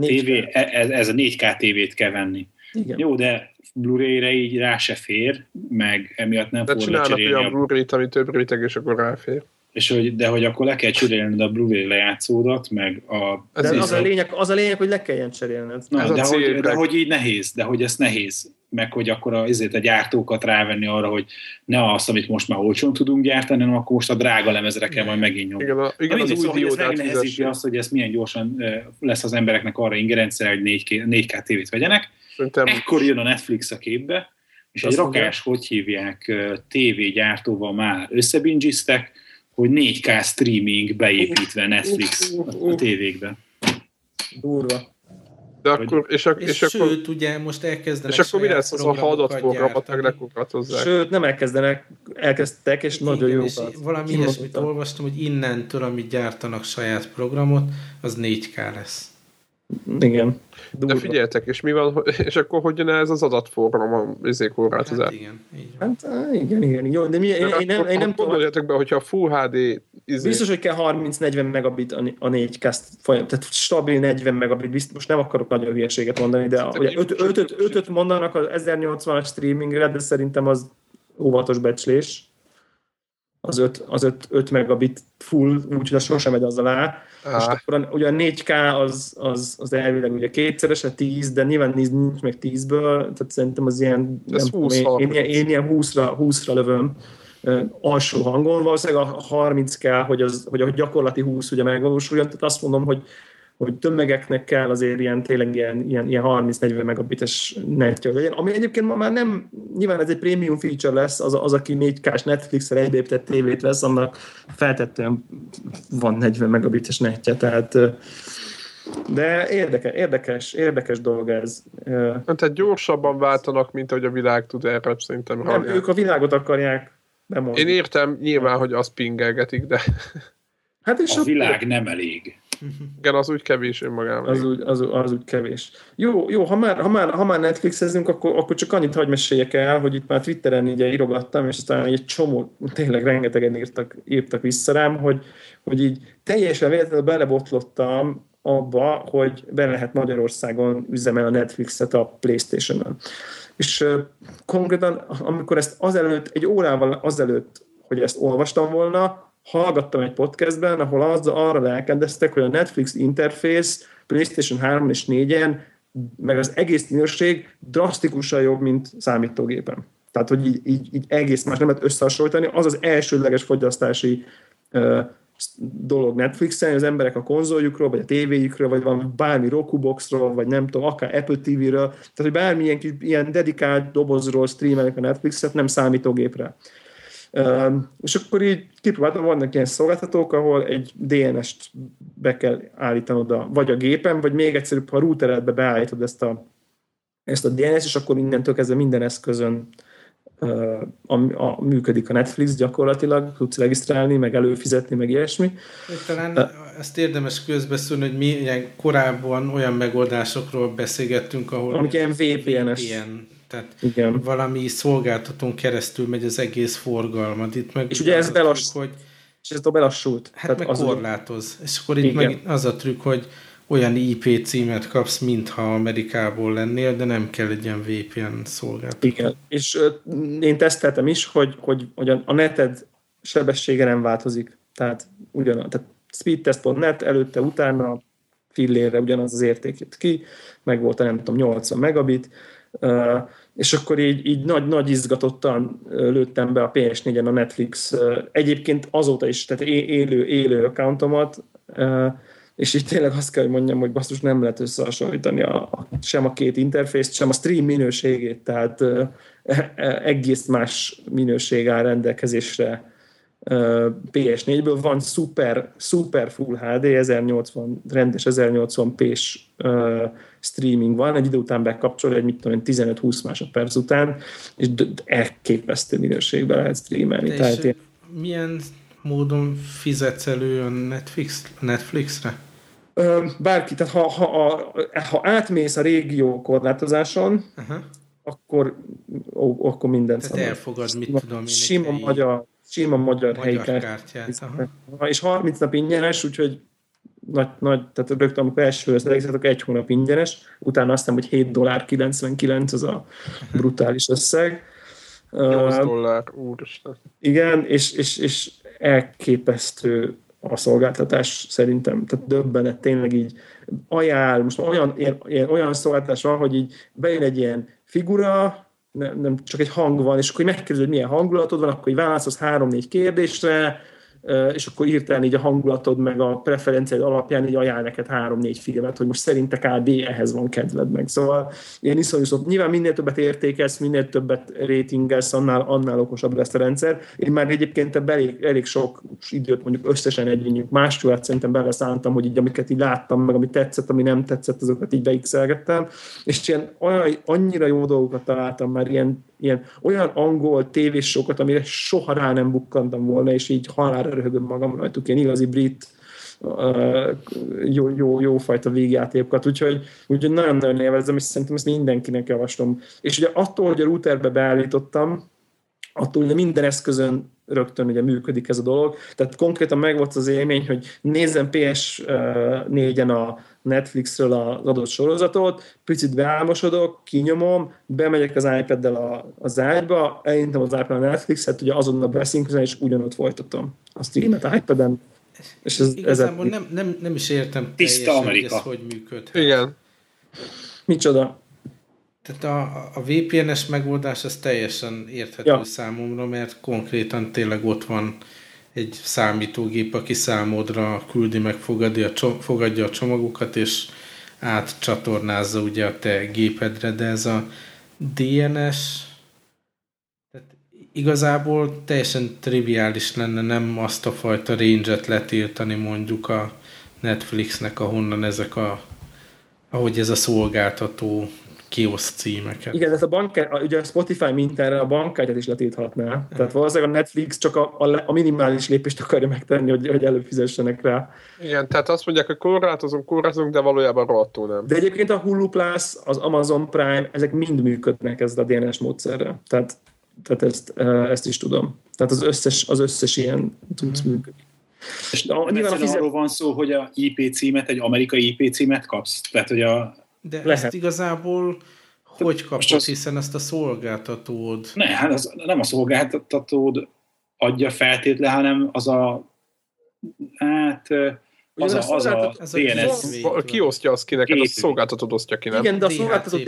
TV, kell. e- ez, ez a 4K tévét kell venni. Igen. Jó, de Blu-ray-re így rá se fér, meg emiatt nem De fog lecserélni olyan a Blu-ray-t, ami több réteg, és akkor ráfér. és hogy, de hogy akkor le kell cserélned a Blu-ray lejátszódat, meg a... Ez De így az a, lényeg, az a lényeg, hogy le kelljen cserélned. Na, ez a de, hogy, de hogy így nehéz, de hogy ez nehéz, meg hogy akkor a, ezért a gyártókat rávenni arra, hogy ne azt, amit most már olcsón tudunk gyártani, hanem akkor most a drága lemezre kell majd megint nyomni. Igen, a, igen Na az új szóval, hogy ez diódát megnehezíti azt, hogy ez milyen gyorsan lesz az embereknek arra ingerencia, hogy 4K, 4K tévét vegyenek. Szerintem Ekkor jön a Netflix a képbe, és egy rakás, hogy hívják, tévégyártóval már összebingiztek, hogy 4K streaming beépítve Netflix a tévékbe. Durva. De akkor, és, ak- és, és, és akkor, sőt, ugye most elkezdenek és akkor mi lesz az a programokat hadatforgalmat, meg lekukatozzák? Sőt, nem elkezdenek, elkezdtek, és nagyon Igen, jó. és valami ilyesmit olvastam, hogy innentől, amit gyártanak saját programot, az 4K lesz. Igen. De Durva. figyeljetek, és mi van, <laughs> és akkor hogy jön ez az adatforgalom a izé korlátozás? Hát igen, így van. Hát igen, igen. Jó, de mi, én, én, nem, én nem tudom. Gondoljatok be, hogyha a Full HD izé, Biztos, hogy kell 30-40 megabit a, a 4K folyam, tehát stabil 40 megabit, biztos, most nem akarok nagyon hülyeséget mondani, de ugye 5-öt mondanak az 1080-as streamingre, de szerintem az óvatos becslés. Az 5, az 5, 5 megabit full, úgyhogy az sosem megy az alá. Á. És akkor ugye a 4K az, az, az elvileg ugye kétszeres, a 10, de nyilván nincs, nincs meg 10-ből, tehát szerintem az ilyen, Ez nem tudom, én, 20-30. én, én ilyen 20-ra, 20-ra lövöm alsó hangon, valószínűleg a 30 kell, hogy, az, hogy a gyakorlati 20 ugye megvalósuljon, tehát azt mondom, hogy hogy tömegeknek kell azért ilyen, tényleg ilyen, ilyen, ilyen 30-40 megabites netje legyen, ami egyébként ma már nem, nyilván ez egy prémium feature lesz, az, az aki 4K-s Netflix-re egybeépített tévét vesz, annak feltetően van 40 megabites netje, tehát de érdekes, érdekes, érdekes dolog ez. Hát tehát gyorsabban váltanak, mint ahogy a világ tud erre szerintem Nem, reagálni. ők a világot akarják bemondani. Én értem nyilván, hogy azt pingelgetik, de Hát és A ott- világ nem elég. Igen, az úgy kevés önmagában. Az úgy, az, az úgy kevés. Jó, jó ha, már, ha, már, ha már Netflixezünk, akkor, akkor csak annyit hagy meséljek el, hogy itt már Twitteren így írogattam, és aztán egy csomó, tényleg rengetegen írtak, írtak vissza rám, hogy, hogy így teljesen véletlenül belebotlottam abba, hogy be lehet Magyarországon üzemel a Netflixet a Playstation-on. És uh, konkrétan, amikor ezt azelőtt, egy órával azelőtt, hogy ezt olvastam volna, hallgattam egy podcastben, ahol az, arra lelkedeztek, hogy a Netflix interfész PlayStation 3 és 4-en, meg az egész minőség drasztikusan jobb, mint számítógépen. Tehát, hogy így, így, így egész más nem lehet összehasonlítani. Az az elsődleges fogyasztási uh, dolog Netflixen, az emberek a konzoljukról, vagy a tévéjükről, vagy valami bármi Roku boxról, vagy nem tudom, akár Apple TV-ről, tehát hogy bármilyen ilyen dedikált dobozról streamelnek a Netflixet, nem számítógépre. És akkor így kipróbáltam, vannak ilyen szolgáltatók, ahol egy DNS-t be kell állítanod a, vagy a gépen, vagy még egyszerűbb, ha a routeredbe beállítod ezt a, ezt a DNS, és akkor innentől kezdve minden eszközön a, a, működik a Netflix gyakorlatilag, tudsz regisztrálni, meg előfizetni, meg ilyesmi. Talán uh, ezt érdemes közbeszólni, hogy mi ilyen korábban olyan megoldásokról beszélgettünk, ahol... Amik ilyen VPN-es. VPN, tehát Igen. valami szolgáltatón keresztül megy az egész forgalmad. Itt meg és ugye ez belassult. Hogy, és ez a belassult. Hát Tehát meg az korlátoz. És akkor itt Igen. meg az a trükk, hogy olyan IP címet kapsz, mintha Amerikából lennél, de nem kell egy ilyen VPN szolgáltató. Igen, és uh, én teszteltem is, hogy, hogy, hogy a neted sebessége nem változik. Tehát ugyanaz, tehát speedtest.net előtte, utána fillérre ugyanaz az érték jött ki, meg volt a nem tudom 80 megabit, és akkor így, így nagy, nagy izgatottan lőttem be a PS4-en a Netflix, egyébként azóta is, tehát élő, élő accountomat, és így tényleg azt kell, hogy mondjam, hogy basszus nem lehet összehasonlítani a, sem a két interfészt, sem a stream minőségét, tehát uh, egész más minőség áll rendelkezésre PS4-ből. Van super, super full HD, 1080, rendes 1080p-s uh, streaming van, egy idő után bekapcsol, egy mit tudom, 15-20 másodperc után, és elképesztő minőségben lehet streamelni. Tehát én... milyen módon fizetsz elő a Netflix, Netflixre? bárki, tehát ha, ha, ha, ha átmész a régió korlátozáson, uh-huh. akkor, ó, akkor minden Tehát szabad. elfogad, mit tudom én. Sima magyar, sima magyar, magyar kártyát. És 30 nap ingyenes, úgyhogy nagy, nagy, tehát rögtön amikor első összelegzetek, egy hónap ingyenes, utána azt hogy 7 dollár 99 az a brutális összeg. 8 dollár, úristen. Igen, és, és, és elképesztő a szolgáltatás szerintem, tehát döbbenet tényleg így ajánl, most olyan, ilyen, ilyen, olyan szolgáltatás van, hogy így bejön egy ilyen figura, nem, nem csak egy hang van, és akkor megkérdezed, hogy milyen hangulatod van, akkor válaszolsz három-négy kérdésre, és akkor írtál így a hangulatod, meg a preferenciáid alapján így ajánl neked három-négy filmet, hogy most szerinte kb. ehhez van kedved meg. Szóval ilyen iszonyú szó. Nyilván minél többet értékelsz, minél többet ratingelsz, annál, annál okosabb lesz a rendszer. Én már egyébként elég, elég sok időt mondjuk összesen egy mondjuk másfél szerintem beleszántam, hogy így amiket így láttam, meg ami tetszett, ami nem tetszett, azokat így beixelgettem. És ilyen olyan, annyira jó dolgokat találtam már ilyen ilyen, olyan angol tévésokat, amire soha rá nem bukkantam volna, és így halálra röhögöm magam rajtuk, ilyen igazi brit uh, jó, jó, jó fajta végjátékokat, úgyhogy, úgyhogy nagyon-nagyon élvezem, és szerintem ezt mindenkinek javaslom. És ugye attól, hogy a routerbe beállítottam, attól hogy minden eszközön rögtön ugye működik ez a dolog. Tehát konkrétan megvolt az élmény, hogy nézzem PS4-en a Netflixről az adott sorozatot, picit beálmosodok, kinyomom, bemegyek az iPad-del a, az ágyba, elintem az iPad a Netflixet, ugye azonnal beszinkronizálom, és ugyanott folytatom a streamet iPad-en. És ez, Igazából ez nem, nem, nem is értem teljesen, hogy ez hogy működhet. Igen. Micsoda? Tehát a, a VPN-es megoldás az teljesen érthető ja. számomra, mert konkrétan tényleg ott van egy számítógép, aki számodra küldi meg, fogadja a, fogadja a csomagokat, és átcsatornázza ugye a te gépedre, de ez a DNS tehát igazából teljesen triviális lenne nem azt a fajta range-et letiltani mondjuk a Netflixnek, ahonnan ezek a ahogy ez a szolgáltató kiosz címeket. Igen, ez a bank, ugye a Spotify mintára a bankkártyát is letilthatná. Tehát valószínűleg a Netflix csak a, a, a minimális lépést akarja megtenni, hogy, hogy előfizessenek rá. Igen, tehát azt mondják, hogy korlátozunk, korlátozunk, de valójában rohadtul nem. De egyébként a Hulu Plus, az Amazon Prime, ezek mind működnek ezzel a DNS módszerrel. Tehát, tehát ezt, ezt is tudom. Tehát az összes, az összes ilyen tudsz mm. működni. És a, nyilván a fizet... arról van szó, hogy a IP címet, egy amerikai IP címet kapsz? Tehát, hogy a... De Lehet. ezt igazából hogy kapod, az... hiszen ezt a szolgáltatód... Ne, hát az, nem a szolgáltatód adja feltétlen, hanem az a hát az a, az a, az a DNS. Ki osztja azt ki neked, a szolgáltatód osztja ki, nem? Igen, de a szolgáltató...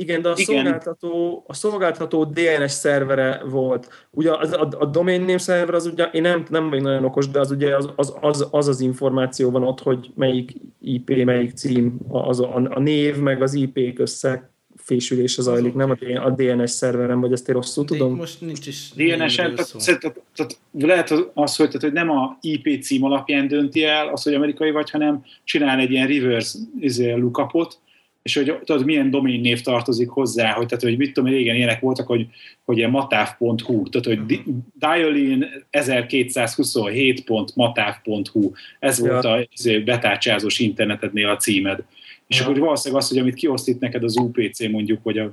Igen, de a, Igen. Szolgáltató, a szolgáltató DNS szervere volt. Ugye az, a, a domain name szerver az ugye, én nem, nem vagyok nagyon okos, de az ugye az az, az, az, az információ van ott, hogy melyik IP, melyik cím, az a, a név, meg az IP össze fésülése zajlik, nem a DNS szerverem, vagy ezt én rosszul De tudom? most nincs is DNS-en, tehát, tehát, lehet az, hogy, tehát, hogy nem a IP cím alapján dönti el az, hogy amerikai vagy, hanem csinál egy ilyen reverse izé, lookupot, és hogy tudod, milyen domain név tartozik hozzá, hogy, tehát, hogy mit tudom, régen ilyenek voltak, hogy, hogy ilyen matáv.hu, tehát, hogy uh-huh. dialin 1227.matáv.hu, ez ja. volt a izé, betárcsázós internetednél a címed. És ja. akkor valószínűleg az, hogy amit kiosztít neked az UPC mondjuk, vagy a,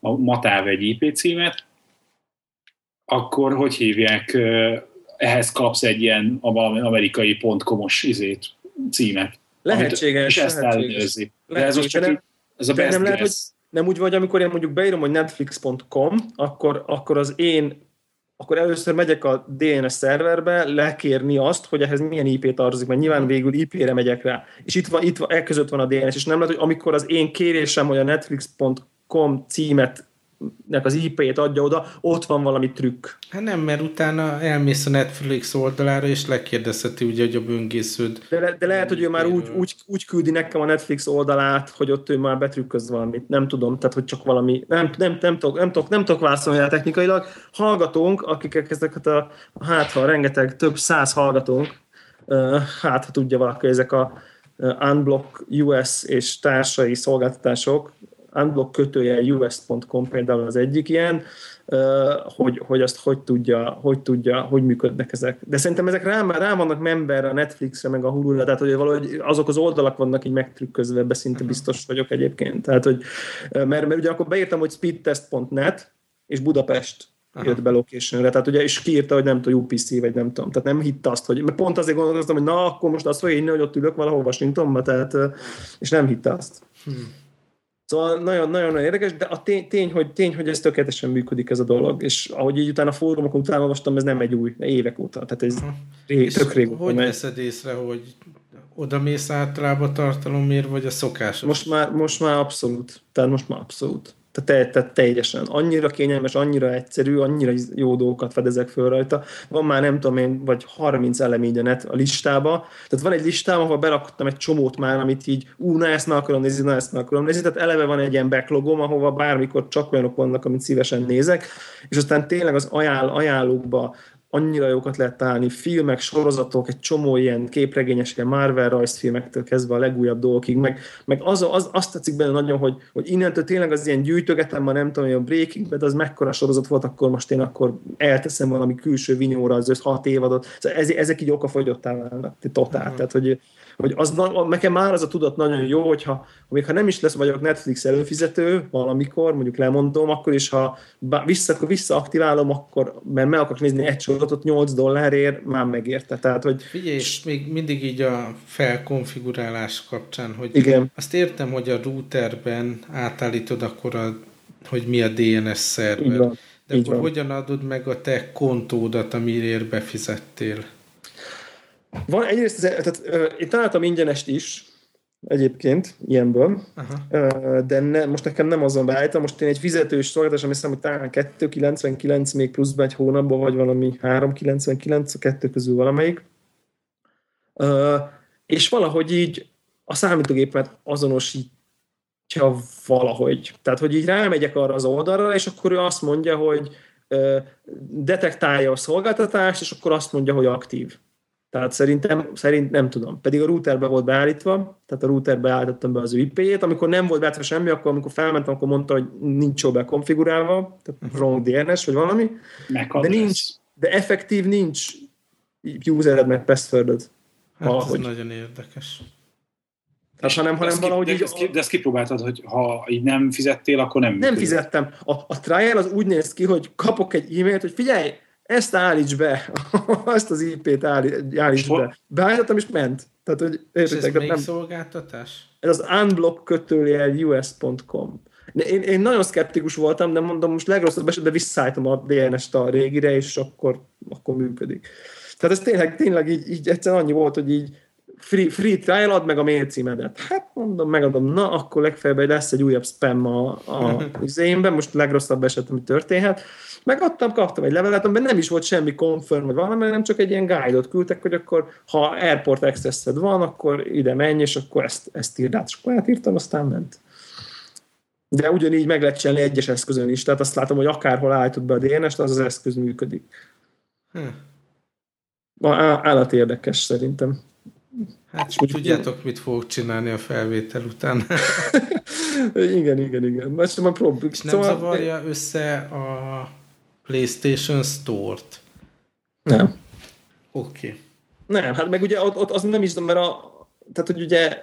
a Matáv egy IP címet, akkor hogy hívják, ehhez kapsz egy ilyen amerikai pontkomos izét, címet. Lehetséges. És ezt ellenőrzi. De ez most csak nem, ez a best nem lehet, hogy nem úgy vagy, amikor én mondjuk beírom, hogy netflix.com, akkor, akkor az én akkor először megyek a DNS szerverbe lekérni azt, hogy ehhez milyen IP tartozik, mert nyilván végül IP-re megyek rá. És itt van, itt van, e között van a DNS, és nem lehet, hogy amikor az én kérésem, hogy a netflix.com címet nek az IP-t adja oda, ott van valami trükk. Hát nem, mert utána elmész a Netflix oldalára, és lekérdezheti ugye, hogy a böngésződ. De, le, de lehet, hogy ő már úgy, úgy, úgy, küldi nekem a Netflix oldalát, hogy ott ő már betrükköz valamit. Nem tudom, tehát hogy csak valami, nem, nem, nem, tudok, nem, tudok, nem tudok válaszolni el technikailag. Hallgatónk, akik ezeket a, hát ha rengeteg, több száz hallgatónk, hát ha tudja valaki, ezek a Unblock US és társai szolgáltatások, unblock kötője us.com például az egyik ilyen, hogy, hogy azt hogy tudja, hogy tudja, hogy működnek ezek. De szerintem ezek rá, rá vannak member a Netflixre, meg a hulu tehát hogy valahogy azok az oldalak vannak így megtrükközve, ebbe szinte biztos vagyok egyébként. Tehát, hogy, mert, mert ugye akkor beírtam, hogy speedtest.net, és Budapest Aha. jött be locationre, tehát ugye, és kiírta, hogy nem tudom, UPC, vagy nem tudom, tehát nem hitte azt, hogy, mert pont azért gondolkoztam, hogy na, akkor most azt fogja inni, hogy ott ülök valahol Washingtonban, tehát, és nem hitte azt. Hmm. Szóval nagyon-nagyon érdekes, de a tény, tény, hogy, tény, hogy ez tökéletesen működik ez a dolog, és ahogy így utána a fórumokon utána olvastam, ez nem egy új, évek óta, tehát ez uh-huh. ré, tök régóta. Hogy veszed észre, hogy oda mész általában tartalomért, vagy a szokás? Most már, most már abszolút, tehát most már abszolút. Tehát, tehát teljesen. Annyira kényelmes, annyira egyszerű, annyira jó dolgokat fedezek föl rajta. Van már nem tudom én, vagy 30 elem így a, net, a listába. Tehát van egy listám, ahol berakottam egy csomót már, amit így, ú, na ezt meg akarom nézni, na ezt meg akarom nézni. Tehát eleve van egy ilyen backlogom, ahova bármikor csak olyanok vannak, amit szívesen nézek. És aztán tényleg az ajánl, ajánlókba annyira jókat lehet találni, filmek, sorozatok, egy csomó ilyen képregényes, ilyen Marvel rajzfilmektől kezdve a legújabb dolgokig, meg, meg az, az, azt tetszik benne nagyon, hogy, hogy innentől tényleg az ilyen gyűjtögetem, ma nem tudom, hogy a Breaking Bad az mekkora sorozat volt, akkor most én akkor elteszem valami külső vinyóra az össz hat évadot. Szóval ez, ezek így okafogyottá válnak, totál. Uh-huh. Tehát, hogy, hogy az, nekem már az a tudat nagyon jó, hogyha még ha nem is lesz vagyok Netflix előfizető valamikor, mondjuk lemondom, akkor is ha vissza, akkor visszaaktiválom, akkor, mert meg akarok nézni egy sorozatot 8 dollárért, már megérte. Tehát, hogy... Figyelj, és még mindig így a felkonfigurálás kapcsán, hogy Igen. azt értem, hogy a routerben átállítod akkor, a, hogy mi a DNS szerver. De így akkor van. hogyan adod meg a te kontódat, amiért befizettél? Van egyrészt, tehát, uh, én találtam ingyenest is, egyébként, ilyenből, Aha. de ne, most nekem nem azon beállítom, most én egy fizetős szolgáltatás, ami hiszem, hogy talán 2,99 még pluszban egy hónapban, vagy valami 3,99, a kettő közül valamelyik. És valahogy így a számítógépet azonosítja valahogy. Tehát, hogy így rámegyek arra az oldalra, és akkor ő azt mondja, hogy detektálja a szolgáltatást, és akkor azt mondja, hogy aktív. Tehát szerintem, szerint nem tudom. Pedig a routerbe volt beállítva, tehát a routerbe állítottam be az ő IP-jét. Amikor nem volt beállítva semmi, akkor amikor felmentem, akkor mondta, hogy nincs jól bekonfigurálva, tehát uh-huh. wrong DNS, vagy valami. De nincs, de effektív nincs usered meg passwordod. Hát valahogy. ez nagyon érdekes. Tehát, hanem, hanem de valahogy így... Ezt, de ezt kipróbáltad, hogy ha így nem fizettél, akkor nem Nem fizettem. A, a trial az úgy néz ki, hogy kapok egy e-mailt, hogy figyelj, ezt állíts be, <laughs> azt az IP-t állíts be. Beállítottam, és ment. Tehát, hogy értitek, ez nem... szolgáltatás? Ez az unblock kötőjel us.com. Én, én nagyon szkeptikus voltam, de mondom, most legrosszabb esetben visszaállítom a DNS-t a régire, és akkor, akkor működik. Tehát ez tényleg, tényleg így, így egyszerűen annyi volt, hogy így free, free trial ad meg a mail címedet. Hát mondom, megadom, na akkor legfeljebb lesz egy újabb spam a, a <laughs> üzémben, most legrosszabb eset, ami történhet. Megadtam, kaptam egy levelet, amiben nem is volt semmi confirm, vagy valami, nem csak egy ilyen guide-ot küldtek, hogy akkor ha airport access van, akkor ide menj, és akkor ezt, ezt írd át. És akkor átírtam, aztán ment. De ugyanígy meg lehet csinálni egyes eszközön is, tehát azt látom, hogy akárhol állítod be a DNS-t, az az eszköz működik. Hm. Állat érdekes szerintem. Hát úgy tudjátok, mit fogok csinálni a felvétel után. <laughs> igen, igen, igen. Most már prób- És nem szóval... zavarja össze a PlayStation Store-t? Nem. Oké. Okay. Nem, hát meg ugye ott, ott az nem is, mert a, tehát hogy ugye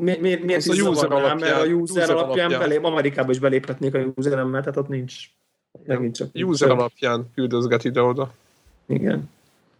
mi, mi, miért is a user alapján, mert a user, user alapján, alapján. Belép, Amerikába is beléphetnék a useremmel, tehát ott nincs. Megint csak. User alapján küldözget ide-oda. Igen.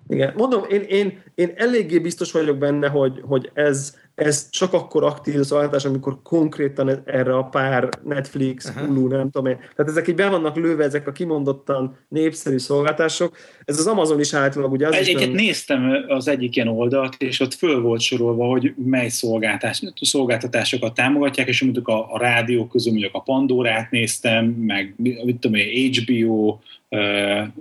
Igen. Mondom, én, én, én eléggé biztos vagyok benne, hogy, hogy ez, ez csak akkor aktív szolgáltatás, amikor konkrétan erre a pár Netflix, uh-huh. Hulu, nem tudom én. Tehát ezek így be vannak lőve, ezek a kimondottan népszerű szolgáltatások. Ez az Amazon is általában ugye az Egyiket is néztem az egyik ilyen oldalt, és ott föl volt sorolva, hogy mely szolgáltatás, szolgáltatásokat támogatják, és mondjuk a, a rádió közül mondjuk a Pandorát néztem, meg mit tudom én, HBO,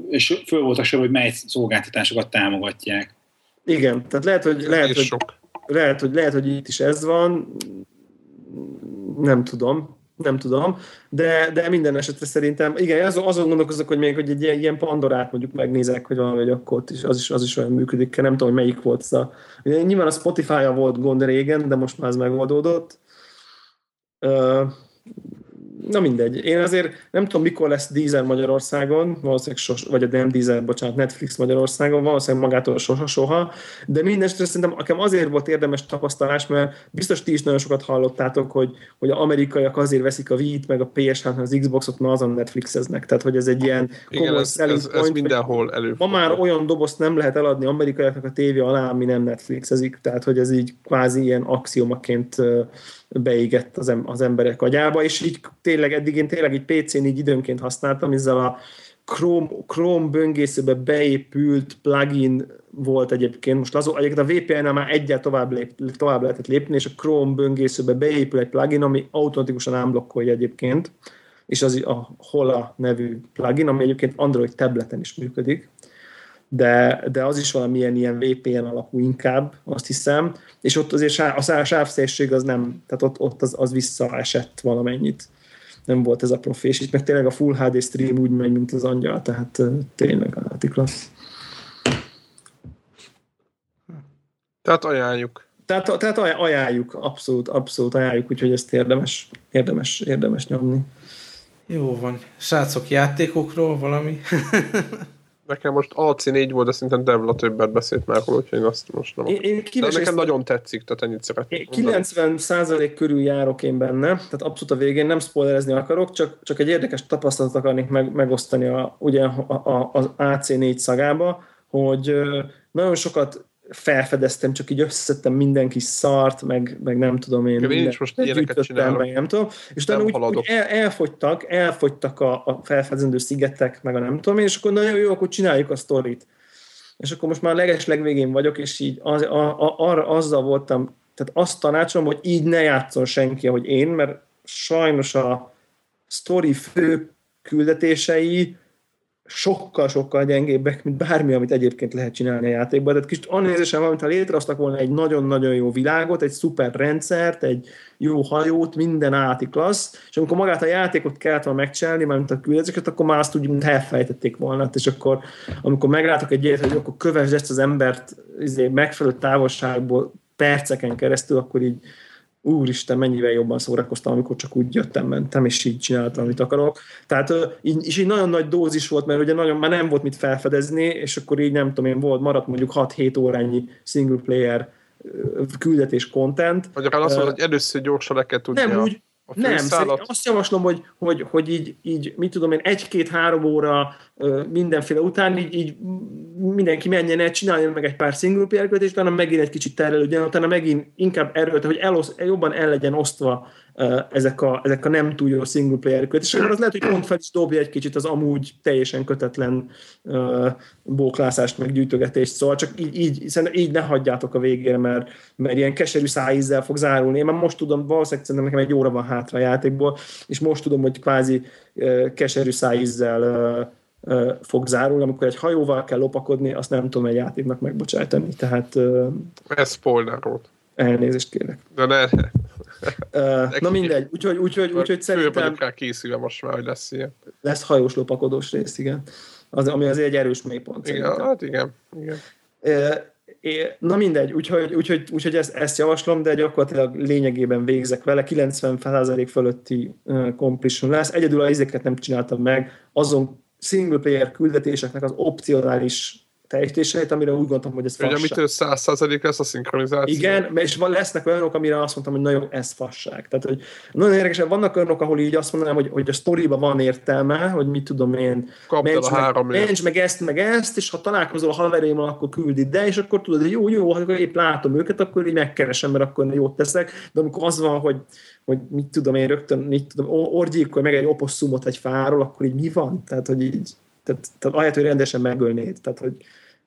és föl volt a sor, hogy mely szolgáltatásokat támogatják. Igen, tehát lehet, hogy, lehet, hogy, lehet, hogy, lehet, hogy itt is ez van, nem tudom, nem tudom, de, de minden esetre szerintem, igen, azon, azon gondolkozok, hogy még hogy egy ilyen, Pandorát mondjuk megnézek, hogy valami, akkor ott is, az is, az is olyan működik, nem tudom, hogy melyik volt. A, nyilván a Spotify-a volt gond régen, de most már ez megoldódott. Na mindegy. Én azért nem tudom, mikor lesz Deezer Magyarországon, valószínűleg sos, vagy a nem Deezer, bocsánat, Netflix Magyarországon, valószínűleg magától soha, soha, de minden szerintem nekem azért volt érdemes tapasztalás, mert biztos ti is nagyon sokat hallottátok, hogy, hogy a amerikaiak azért veszik a Wii-t, meg a PS-t, az Xboxot, mert azon Netflixeznek. Tehát, hogy ez egy ilyen Igen, ez, ez, ez, mindenhol elő. Ma már olyan dobozt nem lehet eladni amerikaiaknak a tévé alá, ami nem Netflixezik. Tehát, hogy ez így kvázi ilyen axiomaként beégett az, az emberek agyába, és így tényleg eddig én tényleg egy PC-n így időnként használtam, ezzel a Chrome, Chrome böngészőbe beépült plugin volt egyébként. Most az, egyébként a VPN-nel már egyet tovább, lép, tovább lehetett lépni, és a Chrome böngészőbe beépül egy plugin, ami automatikusan unblokkolja egyébként, és az a Hola nevű plugin, ami egyébként Android tableten is működik de, de az is valamilyen ilyen VPN alapú inkább, azt hiszem, és ott azért a sávszélség az nem, tehát ott, ott az, az visszaesett valamennyit. Nem volt ez a profi, és itt meg tényleg a Full HD stream úgy megy, mint az angyal, tehát tényleg állati klassz. Tehát ajánljuk. Tehát, tehát ajánljuk, abszolút, abszolút ajánljuk, úgyhogy ezt érdemes, érdemes, érdemes nyomni. Jó van. Srácok, játékokról valami? <laughs> Nekem most AC4 volt, de szerintem Devla többet beszélt már róla, úgyhogy én azt most nem. Én, én de nekem nagyon tetszik, tehát ennyit szeretnék 90 százalék körül járok én benne, tehát abszolút a végén nem spoilerezni akarok, csak, csak egy érdekes tapasztalatot akarnék meg, megosztani a, ugye a, a, az AC4 szagába, hogy nagyon sokat felfedeztem, csak így összeszedtem minden kis szart, meg, meg nem tudom én. Én is most ilyeneket csinálok. Meg, nem tudom. És utána úgy, úgy el, elfogytak, elfogytak a, a felfedezendő szigetek, meg a nem tudom én, és akkor nagyon jó, akkor csináljuk a sztorit. És akkor most már a leges legvégén vagyok, és így az, a, a, arra azzal voltam, tehát azt tanácsolom, hogy így ne játszon senki, ahogy én, mert sajnos a sztori fő küldetései sokkal-sokkal gyengébbek, mint bármi, amit egyébként lehet csinálni a játékban. Tehát kicsit annézésem van, mintha létrehoztak volna egy nagyon-nagyon jó világot, egy szuper rendszert, egy jó hajót, minden állati klassz, és amikor magát a játékot kellett volna megcsinálni, mint a küldetéseket, akkor már azt úgy, mint elfejtették volna. És akkor, amikor meglátok egy ilyet, hogy akkor kövesd ezt az embert izé, megfelelő távolságból perceken keresztül, akkor így úristen, mennyivel jobban szórakoztam, amikor csak úgy jöttem, mentem, és így csináltam, amit akarok. Tehát, és így nagyon nagy dózis volt, mert ugye nagyon, már nem volt mit felfedezni, és akkor így nem tudom én, volt, maradt mondjuk 6-7 órányi single player küldetés content. Vagy akár azt mondod, hogy először gyorsan le kell tudni nem, a, úgy, a nem, azt javaslom, hogy, hogy, hogy így, így, mit tudom én, egy-két-három óra mindenféle után, így, így mindenki menjen el, csináljon meg egy pár single player és utána megint egy kicsit terelődjön, utána megint inkább erőlt, hogy elosz, jobban el legyen osztva ezek a, ezek a nem túl jó single player és akkor az lehet, hogy pont fel is dobja egy kicsit az amúgy teljesen kötetlen uh, bóklászást, meg gyűjtögetést, szóval csak így, így, így ne hagyjátok a végére, mert, mert ilyen keserű szájízzel fog zárulni. Én már most tudom, valószínűleg szerintem nekem egy óra van hátra a játékból, és most tudom, hogy kvázi keserű szájízzel fog zárulni, amikor egy hajóval kell lopakodni, azt nem tudom egy játéknak megbocsájtani. Tehát... Ez spoiler volt. Elnézést kérek. De ne. Uh, na mindegy, úgyhogy, úgyhogy, úgyhogy szerintem... rá készülve most már, hogy lesz ilyen. Lesz hajós lopakodós rész, igen. Az, ami azért egy erős mélypont. Igen, szerintem. hát igen. igen. Uh, Na mindegy, úgyhogy, úgyhogy, úgyhogy ezt, ezt javaslom, de gyakorlatilag lényegében végzek vele, 90% fölötti uh, completion lesz. Egyedül a izéket nem csináltam meg, azon single player küldetéseknek az opcionális teljesítéseit, amire úgy gondoltam, hogy ez fasság. Ugye, amitől 100% lesz a szinkronizáció. Igen, és van, lesznek olyanok, amire azt mondtam, hogy na jó, ez fasság. Tehát, hogy nagyon érdekes, vannak olyanok, ahol így azt mondanám, hogy, hogy a sztoriba van értelme, hogy mit tudom én, mencs meg, mencs meg ezt, meg ezt, és ha találkozol a haverémmal, akkor küldi ide, és akkor tudod, hogy jó, jó, ha épp látom őket, akkor így megkeresem, mert akkor jót teszek, de amikor az van, hogy, hogy mit tudom én rögtön, mit tudom, orgyilkolj meg egy oposszumot egy fáról, akkor így mi van? Tehát, hogy így tehát, tehát ahelyett, hogy rendesen megölnéd. Tehát, hogy,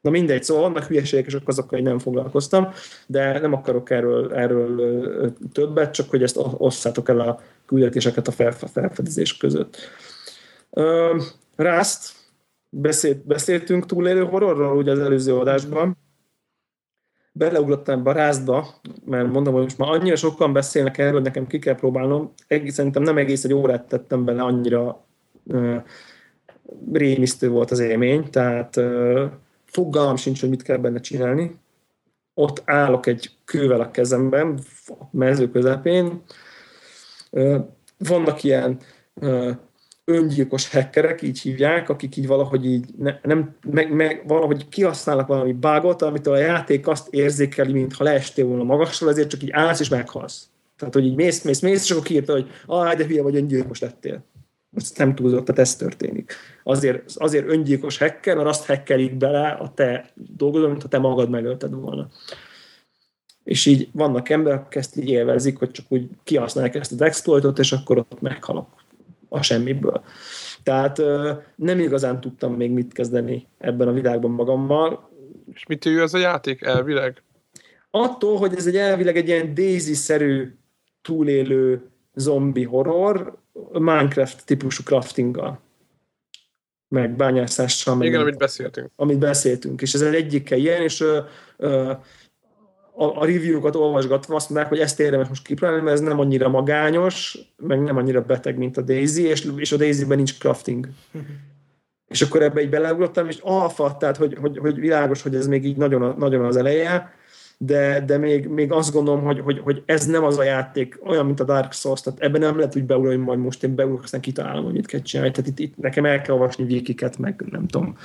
na mindegy, szóval vannak hülyeségek, és azokkal én nem foglalkoztam, de nem akarok erről, erről többet, csak hogy ezt osszátok el a küldetéseket a felfedezés között. Rászt, beszélt, beszéltünk túlélő horrorról ugye az előző adásban, beleugrottam ebbe a rázba, mert mondom, hogy most már annyira sokan beszélnek erről, nekem ki kell próbálnom. Egész, szerintem nem egész egy órát tettem bele, annyira rémisztő volt az élmény, tehát fogalmam sincs, hogy mit kell benne csinálni. Ott állok egy kővel a kezemben, a mező közepén. Vannak ilyen öngyilkos hackerek, így hívják, akik így valahogy így ne, nem, meg, meg, valahogy kihasználnak valami bágot, amitől a játék azt érzékeli, mintha leestél volna magasról, ezért csak így állsz és meghalsz. Tehát, hogy így mész, mész, mész, és akkor kiírta, hogy ah, de hülye vagy, öngyilkos lettél. Most nem túlzott, tehát ez történik. Azért, azért öngyilkos hacker, mert azt hackerik bele a te dolgozol, mint ha te magad megölted volna. És így vannak emberek, akik ezt így élvezik, hogy csak úgy kihasználják ezt az exploitot, és akkor ott meghalok a semmiből. Tehát nem igazán tudtam még mit kezdeni ebben a világban magammal. És mit ő ez a játék elvileg? Attól, hogy ez egy elvileg egy ilyen Daisy-szerű túlélő zombi horror, Minecraft típusú craftinggal meg bányászással. Meg Igen, amit beszéltünk. Amit beszéltünk, és ez egy egyike ilyen, és ö, ö, a, a review-kat olvasgatva azt mondják, hogy ezt érdemes most kipróbálni, mert ez nem annyira magányos, meg nem annyira beteg, mint a Daisy, és, és a Daisy-ben nincs crafting. és akkor ebbe egy beleugrottam, és alfa, tehát hogy, hogy, hogy világos, hogy ez még így nagyon, nagyon az eleje, de, de még, még azt gondolom, hogy, hogy, hogy, ez nem az a játék, olyan, mint a Dark Souls, tehát ebben nem lehet úgy hogy majd most én beugrok, aztán kitalálom, hogy mit kell csinálni. Tehát itt, itt nekem el kell olvasni vékiket, meg nem tudom,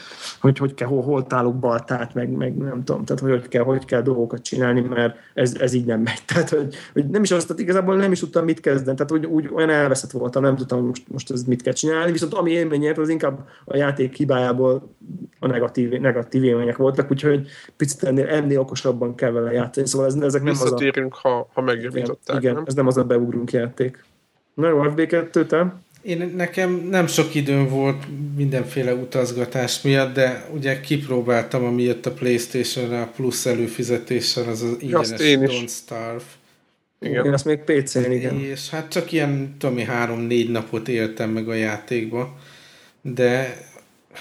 hogy hogy kell, hol, hol tálok baltát, meg, meg nem tudom, tehát hogy, hogy kell, hogy kell dolgokat csinálni, mert ez, ez így nem megy. <laughs> Tehát, hogy, hogy nem is azt, tehát igazából nem is tudtam mit kezdeni, tehát úgy, úgy olyan elveszett voltam, nem tudtam, hogy most, most ez mit kell csinálni, viszont ami élményért, az inkább a játék hibájából a negatív, negatív élmények voltak, úgyhogy picit ennél, ennél okosabban kell vele játszani. Szóval ez, ezek nem az a... ha, ha megjavították, igen, nem? ez nem az a beugrunk játék. Na jó, FB2, te? Én, nekem nem sok időm volt mindenféle utazgatás miatt, de ugye kipróbáltam, ami jött a Playstation-re a plusz előfizetéssel, az az ingyenes Don't Starve. Igen. Én azt még PC-n, igen. És hát csak ilyen, tudom három-négy napot éltem meg a játékba, de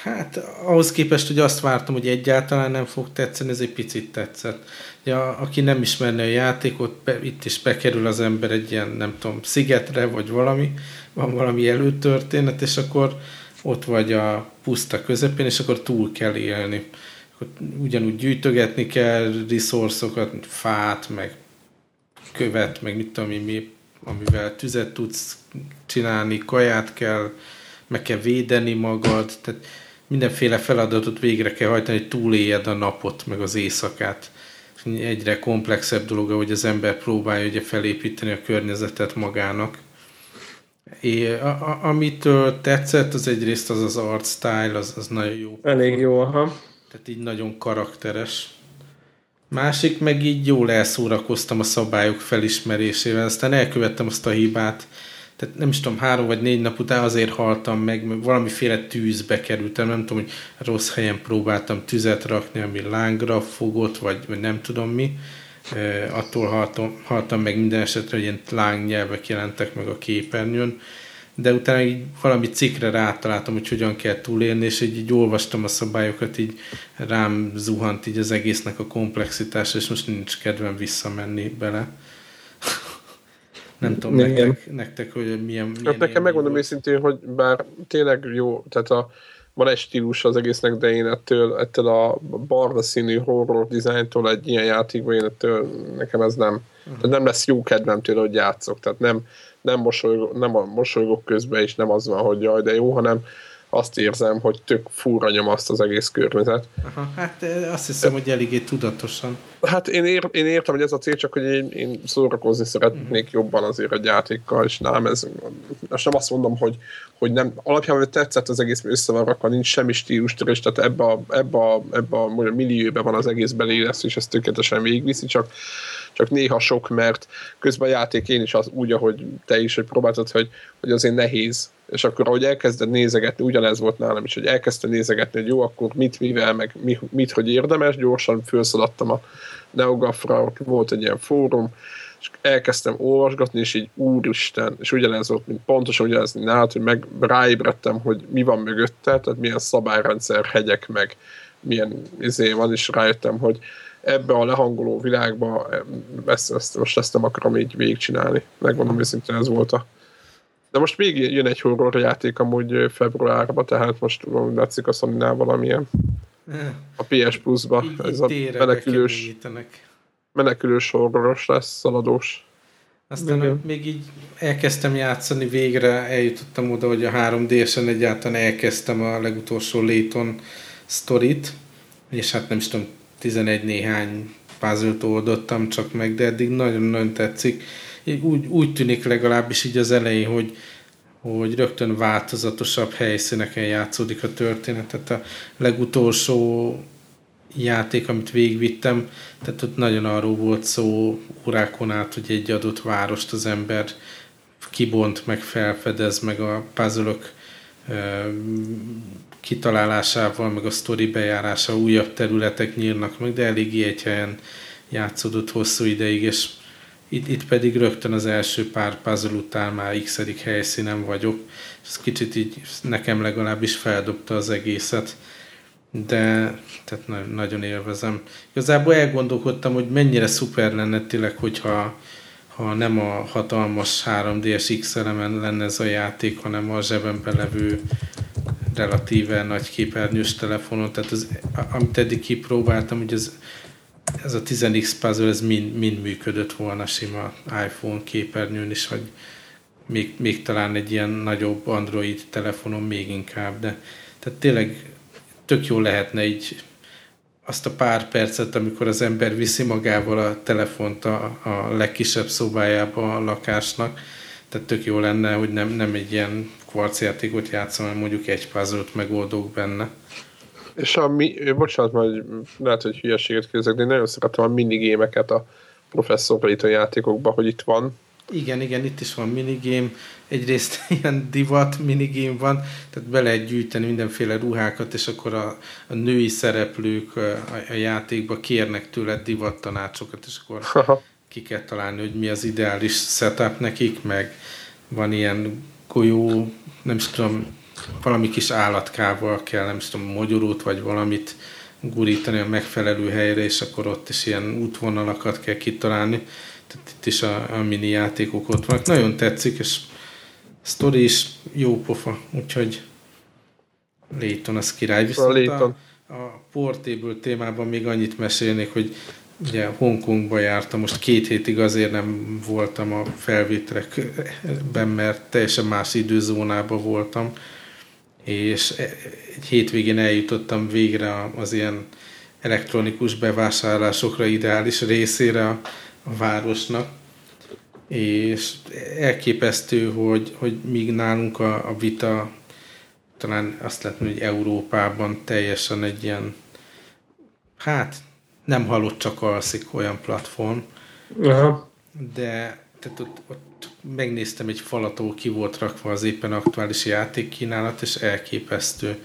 Hát ahhoz képest, hogy azt vártam, hogy egyáltalán nem fog tetszeni, ez egy picit tetszett. Ja, aki nem ismerne a játékot, be, itt is bekerül az ember egy ilyen, nem tudom, szigetre, vagy valami, van valami előtörténet, és akkor ott vagy a puszta közepén, és akkor túl kell élni. Akkor ugyanúgy gyűjtögetni kell resourcokat, fát, meg követ, meg mit tudom mi, amivel tüzet tudsz csinálni, kaját kell, meg kell védeni magad, tehát mindenféle feladatot végre kell hajtani, hogy túléljed a napot, meg az éjszakát. Egyre komplexebb dolog, hogy az ember próbálja ugye felépíteni a környezetet magának. É, a, a, amitől tetszett, az egyrészt az az art style, az, az nagyon jó. Elég jó, aha. Tehát így nagyon karakteres. Másik meg így jól elszórakoztam a szabályok felismerésével, aztán elkövettem azt a hibát, tehát nem is tudom, három vagy négy nap után azért haltam meg, mert valamiféle tűzbe kerültem, nem tudom, hogy rossz helyen próbáltam tüzet rakni, ami lángra fogott, vagy, vagy nem tudom mi. E, attól haltam, haltam meg minden esetre, hogy ilyen lángnyelvek jelentek meg a képernyőn de utána így valami cikkre rátaláltam, hogy hogyan kell túlélni, és így, így olvastam a szabályokat, így rám zuhant így az egésznek a komplexitása, és most nincs kedvem visszamenni bele. Nem tudom, nektek, nektek, hogy milyen... milyen hát nekem megmondom őszintén, hogy bár tényleg jó, tehát a, van egy stílus az egésznek, de én ettől, ettől a barna színű horror dizájntól egy ilyen játékban, én ettől nekem ez nem, uh-huh. tehát nem lesz jó kedvem tőle, hogy játszok, tehát nem, nem, mosolygok, nem a mosolygok közben, és nem az van, hogy jaj, de jó, hanem azt érzem, hogy tök fúra nyom azt az egész környezet. Aha, hát azt hiszem, hogy eléggé tudatosan. Hát én, ér, én értem, hogy ez a cél, csak hogy én, én szórakozni szeretnék jobban azért a játékkal, és nem, ez, most nem azt mondom, hogy, hogy nem, alapjában tetszett az egész, össze van rakva, nincs semmi stílustörés, tehát ebbe a, ebbe a, ebbe a, a millióben van az egész belélesz, és ez tökéletesen végigviszi, csak csak néha sok, mert közben a játék én is az úgy, ahogy te is, hogy próbáltad, hogy, hogy azért nehéz. És akkor, ahogy elkezded nézegetni, ugyanez volt nálam is, hogy elkezdte nézegetni, hogy jó, akkor mit, mivel, meg mit, mit hogy érdemes, gyorsan felszaladtam a Neogafra, volt egy ilyen fórum, és elkezdtem olvasgatni, és így úristen, és ugyanez volt, mint pontosan ugyanez, mint nálad, hogy meg ráébredtem, hogy mi van mögötte, tehát milyen szabályrendszer, hegyek, meg milyen izé van, és rájöttem, hogy ebbe a lehangoló világba ezt, ezt, most ezt nem akarom így végigcsinálni. Megmondom őszintén, ez volt a... De most még jön egy horror játék amúgy februárban, tehát most látszik a sony valamilyen a PS Plus-ba. Ez a menekülős, menekülős horroros lesz, szaladós. Aztán Igen. még így elkezdtem játszani, végre eljutottam oda, hogy a 3D-sen egyáltalán elkezdtem a legutolsó Layton sztorit, és hát nem is tudom, 11 néhány puzzle oldottam csak meg, de eddig nagyon-nagyon tetszik. Úgy, úgy tűnik legalábbis így az elején, hogy, hogy rögtön változatosabb helyszíneken játszódik a történet. Tehát a legutolsó játék, amit végigvittem, tehát ott nagyon arról volt szó órákon át, hogy egy adott várost az ember kibont, meg felfedez, meg a puzzle kitalálásával, meg a sztori bejárása újabb területek nyílnak meg, de eléggé egy helyen játszódott hosszú ideig, és itt, itt pedig rögtön az első pár puzzle után már x helyszínen vagyok. Ez kicsit így nekem legalábbis feldobta az egészet, de tehát na, nagyon élvezem. Igazából elgondolkodtam, hogy mennyire szuper lenne tényleg, hogyha ha nem a hatalmas 3DS X elemen lenne ez a játék, hanem a zsebemben levő relatíve nagy képernyős telefonon, tehát az, amit eddig kipróbáltam, hogy ez, ez a 10x puzzle, ez mind, mind működött volna sima iPhone képernyőn is, vagy még, még talán egy ilyen nagyobb Android telefonon még inkább, de tehát tényleg tök jó lehetne így azt a pár percet, amikor az ember viszi magával a telefont a, a legkisebb szobájába a lakásnak, tehát tök jó lenne, hogy nem, nem egy ilyen kvarcjátékot játszom, hanem mondjuk egy puzzle megoldok benne. És a mi, bocsánat, majd lehet, hogy hülyeséget kérdezek, de én nagyon szeretem a minigémeket a professzor játékokban, hogy itt van. Igen, igen, itt is van minigame. Egyrészt <laughs> ilyen divat minigame van, tehát be lehet gyűjteni mindenféle ruhákat, és akkor a, a női szereplők a, a játékba kérnek tőled divat tanácsokat, és akkor ki kell találni, hogy mi az ideális setup nekik, meg van ilyen golyó, nem is tudom, valami kis állatkával kell, nem tudom, mogyorót vagy valamit gurítani a megfelelő helyre, és akkor ott is ilyen útvonalakat kell kitalálni. Tehát itt is a, a mini játékok ott vannak. Nagyon tetszik, és a sztori is jó pofa, úgyhogy Layton az király. Viszont a, a Portable témában még annyit mesélnék, hogy ugye Hongkongba jártam, most két hétig azért nem voltam a felvételekben, mert teljesen más időzónában voltam, és egy hétvégén eljutottam végre az ilyen elektronikus bevásárlásokra ideális részére a, a városnak, és elképesztő, hogy, hogy míg nálunk a, a vita talán azt lehet mondani, hogy Európában teljesen egy ilyen hát nem halott csak alszik olyan platform, Aha. de tehát ott, ott megnéztem egy falató ki volt rakva az éppen aktuális játékkínálat, és elképesztő.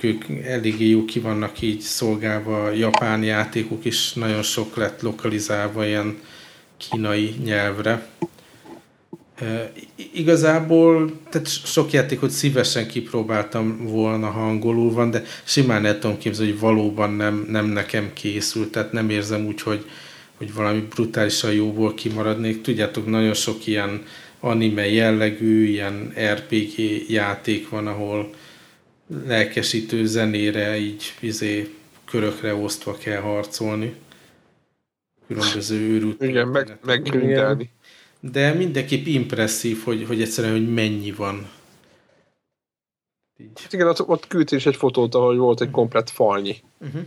Ők eléggé jó ki vannak így szolgálva, japán játékok is nagyon sok lett lokalizálva ilyen kínai nyelvre. E, igazából tehát sok játékot szívesen kipróbáltam volna, ha angolul van, de simán el tudom képzelni, hogy valóban nem, nem nekem készült, tehát nem érzem úgy, hogy, hogy valami brutálisan jóból kimaradnék. Tudjátok, nagyon sok ilyen anime jellegű, ilyen RPG játék van, ahol lelkesítő zenére így izé, körökre osztva kell harcolni. Különböző őrült. Igen, meg, meg De mindenképp impresszív, hogy, hogy egyszerűen, hogy mennyi van. Így. Hát igen, ott, ott küldtél is egy fotót, ahol volt egy komplet falnyi. Uh-huh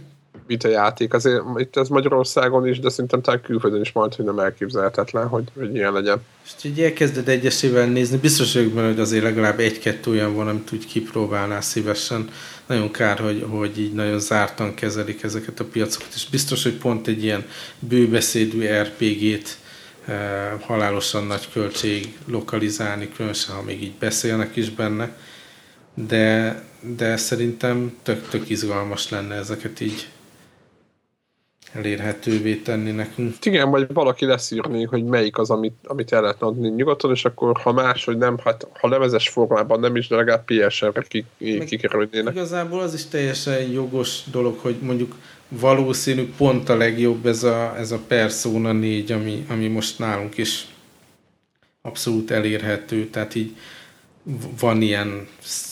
játék. Azért itt ez Magyarországon is, de szerintem talán külföldön is majd, hogy nem elképzelhetetlen, hogy, hogy ilyen legyen. És így elkezded egyesével nézni, biztos vagyok benne, hogy azért legalább egy-kettő olyan van, amit úgy kipróbálnál szívesen. Nagyon kár, hogy, hogy így nagyon zártan kezelik ezeket a piacokat, és biztos, hogy pont egy ilyen bőbeszédű RPG-t eh, halálosan nagy költség lokalizálni, különösen, ha még így beszélnek is benne. De, de szerintem tök, tök izgalmas lenne ezeket így elérhetővé tenni nekünk. Igen, vagy valaki leszírni, hogy melyik az, amit, amit el lehetne adni nyugodtan, és akkor ha más, hogy nem, hát, ha levezes formában nem is, de legalább PSR-re kikerülnének. Igazából az is teljesen jogos dolog, hogy mondjuk valószínű pont a legjobb ez a, ez a Persona 4, ami, ami most nálunk is abszolút elérhető, tehát így van ilyen,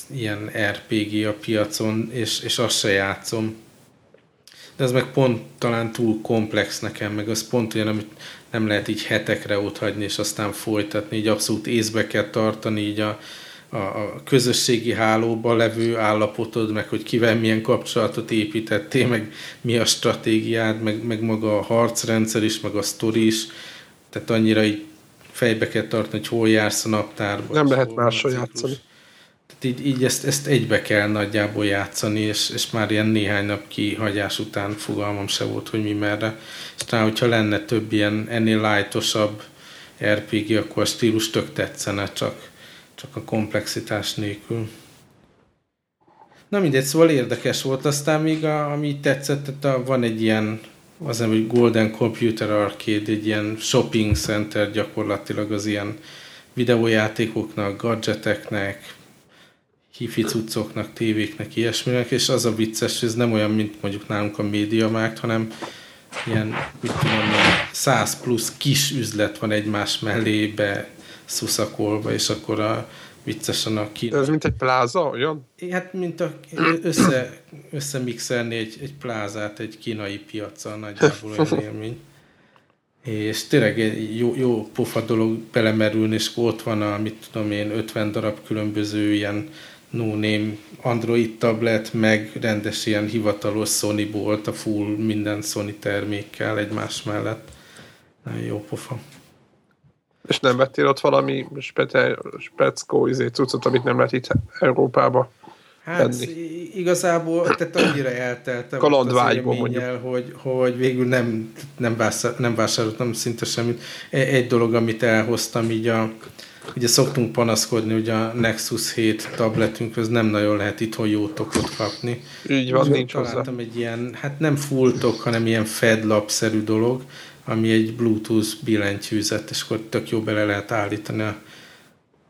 ilyen RPG a piacon, és, és azt se játszom de ez meg pont talán túl komplex nekem, meg az pont olyan, amit nem lehet így hetekre ott hagyni, és aztán folytatni, így abszolút észbe kell tartani, így a, a, a közösségi hálóban levő állapotod, meg hogy kivel milyen kapcsolatot építettél, meg mi a stratégiád, meg, meg maga a harcrendszer is, meg a sztori is, tehát annyira így fejbe kell tartani, hogy hol jársz a naptárban. Nem lehet máshol játszani így, így ezt, ezt egybe kell nagyjából játszani, és, és már ilyen néhány nap kihagyás után fogalmam se volt, hogy mi merre. És talán, hogyha lenne több ilyen ennél lájtosabb RPG, akkor a stílus tök tetszene, csak, csak a komplexitás nélkül. Na mindegy, szóval érdekes volt. Aztán még a, ami tetszett, a, van egy ilyen az nem, hogy Golden Computer Arcade, egy ilyen shopping center gyakorlatilag az ilyen videójátékoknak, gadgeteknek, hifi cuccoknak, tévéknek, ilyesminek, és az a vicces, hogy ez nem olyan, mint mondjuk nálunk a MediaMarkt, hanem ilyen, mit tudom, 100 plusz kis üzlet van egymás mellé be szuszakolva, és akkor a viccesen a kín... Ez mint egy pláza, olyan? Hát, mint a, össze, összemixelni egy, egy plázát egy kínai piaccal, nagyjából olyan <laughs> élmény. És tényleg egy jó, jó pofa dolog belemerülni, és ott van a, mit tudom én, 50 darab különböző ilyen no-name Android tablet, meg rendes ilyen hivatalos Sony bolt, a full minden Sony termékkel egymás mellett. Nagyon jó pofa. És nem vettél ott valami speckó izé, cuccot, amit nem lehet itt Európába Hát venni. igazából, tehát annyira elteltem Kalandvágyból mondjuk. Hogy, hogy végül nem, nem, vásár, nem vásároltam szinte semmit. E- egy dolog, amit elhoztam így a Ugye szoktunk panaszkodni, hogy a Nexus 7 tabletünkhöz nem nagyon lehet itthon jó tokot kapni. Így van, nincs találtam hozzá. egy ilyen, hát nem full tok, hanem ilyen fedlap-szerű dolog, ami egy Bluetooth billentyűzet, és akkor tök jó bele lehet állítani a,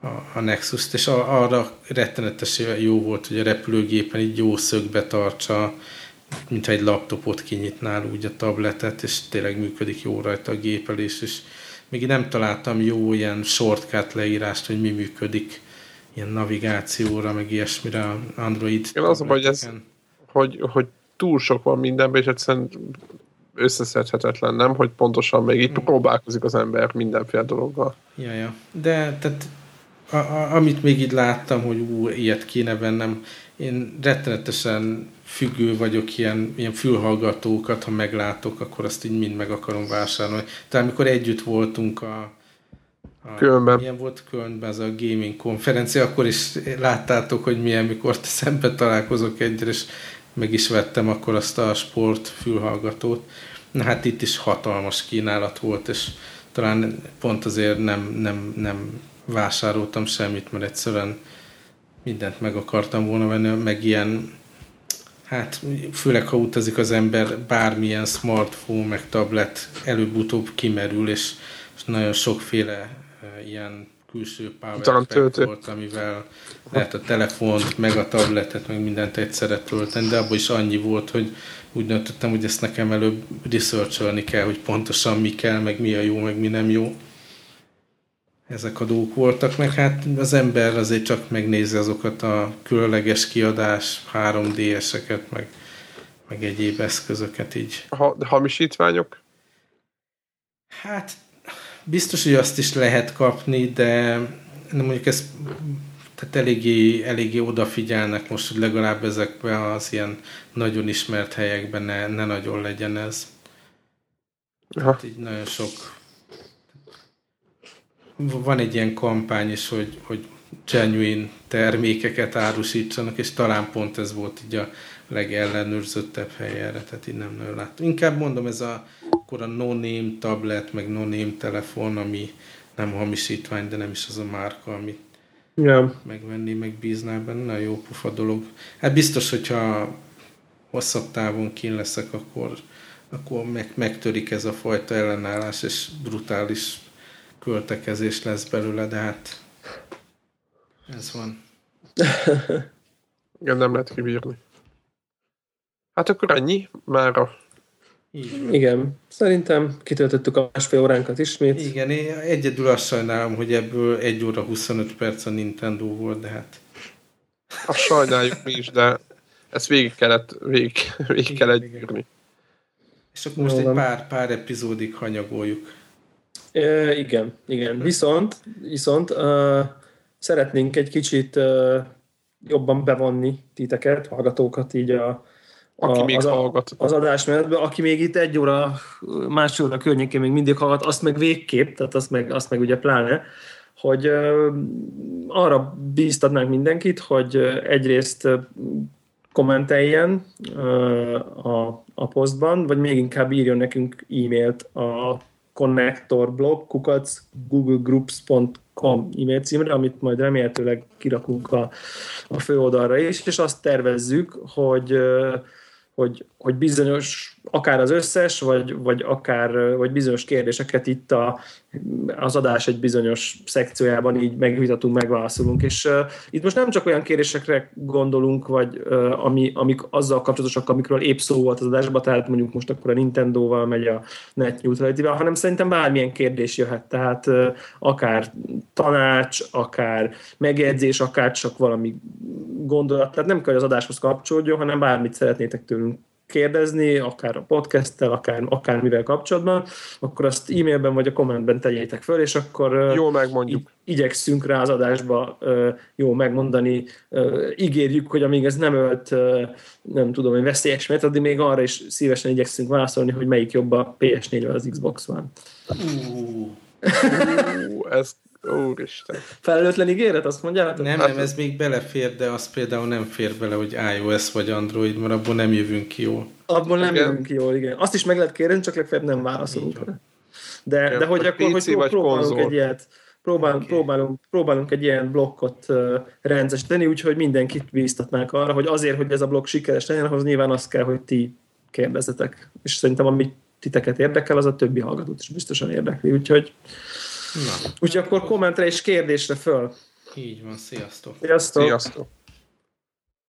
a, a Nexus-t, és a, arra rettenetesen jó volt, hogy a repülőgépen így jó szögbe tartsa, mintha egy laptopot kinyitnál úgy a tabletet, és tényleg működik jó rajta a gépelés, és még nem találtam jó ilyen shortcut leírást, hogy mi működik ilyen navigációra, meg ilyesmire Android. Igen, az hogy, ez, hogy, hogy túl sok van mindenben, és egyszerűen összeszedhetetlen, nem? Hogy pontosan még itt mm. próbálkozik az ember mindenféle dologgal. Ja, ja. De tehát a, a, amit még így láttam, hogy ú, ilyet kéne vennem, én rettenetesen függő vagyok ilyen, ilyen fülhallgatókat, ha meglátok, akkor azt így mind meg akarom vásárolni. Tehát amikor együtt voltunk a, a, Kölnben. Milyen volt Kölnben ez a gaming konferencia, akkor is láttátok, hogy milyen, mikor szembe találkozok egyre, és meg is vettem akkor azt a sport fülhallgatót. Na hát itt is hatalmas kínálat volt, és talán pont azért nem, nem, nem vásároltam semmit, mert egyszerűen mindent meg akartam volna venni, meg ilyen, hát főleg ha utazik az ember, bármilyen smartphone, meg tablet előbb-utóbb kimerül, és, és nagyon sokféle uh, ilyen külső power volt, amivel lehet a telefont, meg a tabletet, meg mindent egyszerre tölteni, de abban is annyi volt, hogy úgy döntöttem, hogy ezt nekem előbb researcholni kell, hogy pontosan mi kell, meg mi a jó, meg mi nem jó. Ezek a dolgok voltak, meg hát az ember azért csak megnézi azokat a különleges kiadás 3D-eseket, meg, meg egyéb eszközöket így. Ha, hamisítványok? Hát biztos, hogy azt is lehet kapni, de de mondjuk ezt tehát eléggé, eléggé odafigyelnek most, hogy legalább ezekben az ilyen nagyon ismert helyekben ne, ne nagyon legyen ez. Hát így nagyon sok van egy ilyen kampány is, hogy, hogy genuine termékeket árusítsanak, és talán pont ez volt így a legellenőrzöttebb hely erre, tehát így nem nagyon láttam. Inkább mondom, ez a, akkor a no-name tablet, meg no-name telefon, ami nem hamisítvány, de nem is az a márka, amit yeah. megvenni, meg bíznál benne, nagyon jó pufa dolog. Hát biztos, hogyha hosszabb távon kín leszek, akkor, akkor meg, megtörik ez a fajta ellenállás, és brutális költekezés lesz belőle, de hát ez van. <laughs> Igen, nem lehet kibírni. Hát akkor ennyi mára. Igen, szerintem kitöltöttük a másfél óránkat ismét. Igen, én egyedül azt sajnálom, hogy ebből 1 óra 25 perc a Nintendo volt, de hát... Azt sajnáljuk mi is, de ezt végig kellett, végig, végig kellett írni. És akkor most egy pár, pár epizódig hanyagoljuk. E, igen, igen. Viszont, viszont uh, szeretnénk egy kicsit uh, jobban bevonni titeket, hallgatókat így a, aki a, még az, hallgat. Az adásmenetben, aki még itt egy óra, másfél óra környékén még mindig hallgat, azt meg végképp, tehát azt meg, azt meg ugye pláne, hogy uh, arra bíztatnánk mindenkit, hogy egyrészt kommenteljen uh, a, a posztban, vagy még inkább írjon nekünk e-mailt a connectorblog kukac googlegroups.com e-mail címre, amit majd remélhetőleg kirakunk a, a főoldalra is, és azt tervezzük, hogy hogy, hogy bizonyos, akár az összes, vagy, vagy akár vagy bizonyos kérdéseket itt a, az adás egy bizonyos szekciójában így megvitatunk, megválaszolunk. És uh, itt most nem csak olyan kérdésekre gondolunk, vagy uh, ami, amik azzal kapcsolatosak, amikről épp szó volt az adásban, tehát mondjuk most akkor a Nintendo-val megy a net neutrality hanem szerintem bármilyen kérdés jöhet, tehát uh, akár tanács, akár megjegyzés, akár csak valami gondolat, tehát nem kell, hogy az adáshoz kapcsolódjon, hanem bármit szeretnétek tőlünk kérdezni, akár a podcasttel, akár, akár mivel kapcsolatban, akkor azt e-mailben vagy a kommentben tegyétek föl, és akkor jó megmondjuk. igyekszünk rá az adásba jó megmondani. Ígérjük, hogy amíg ez nem ölt, nem tudom, hogy veszélyes mert addig még arra is szívesen igyekszünk válaszolni, hogy melyik jobb a PS4 vagy az Xbox One. Uh, ez Úristen. Felelőtlen ígéret, azt mondjátok? Nem, nem, ez még belefér, de az például nem fér bele, hogy iOS vagy Android, mert abból nem jövünk ki jól. Abból nem igen. jövünk ki jól, igen. Azt is meg lehet kérni, csak legfeljebb nem válaszolunk. De, igen, de hogy akkor hogy vagy próbálunk konzol. egy ilyet, próbálunk, okay. próbálunk, próbálunk egy ilyen blokkot uh, rendszeresíteni, úgyhogy mindenkit bíztatnánk arra, hogy azért, hogy ez a blokk sikeres legyen, ahhoz nyilván az kell, hogy ti kérdezzetek. És szerintem ami titeket érdekel, az a többi hallgatót is biztosan érdekli. Úgyhogy Na. Úgyhogy akkor kommentre és kérdésre föl. Így van, sziasztok. Sziasztok. sziasztok.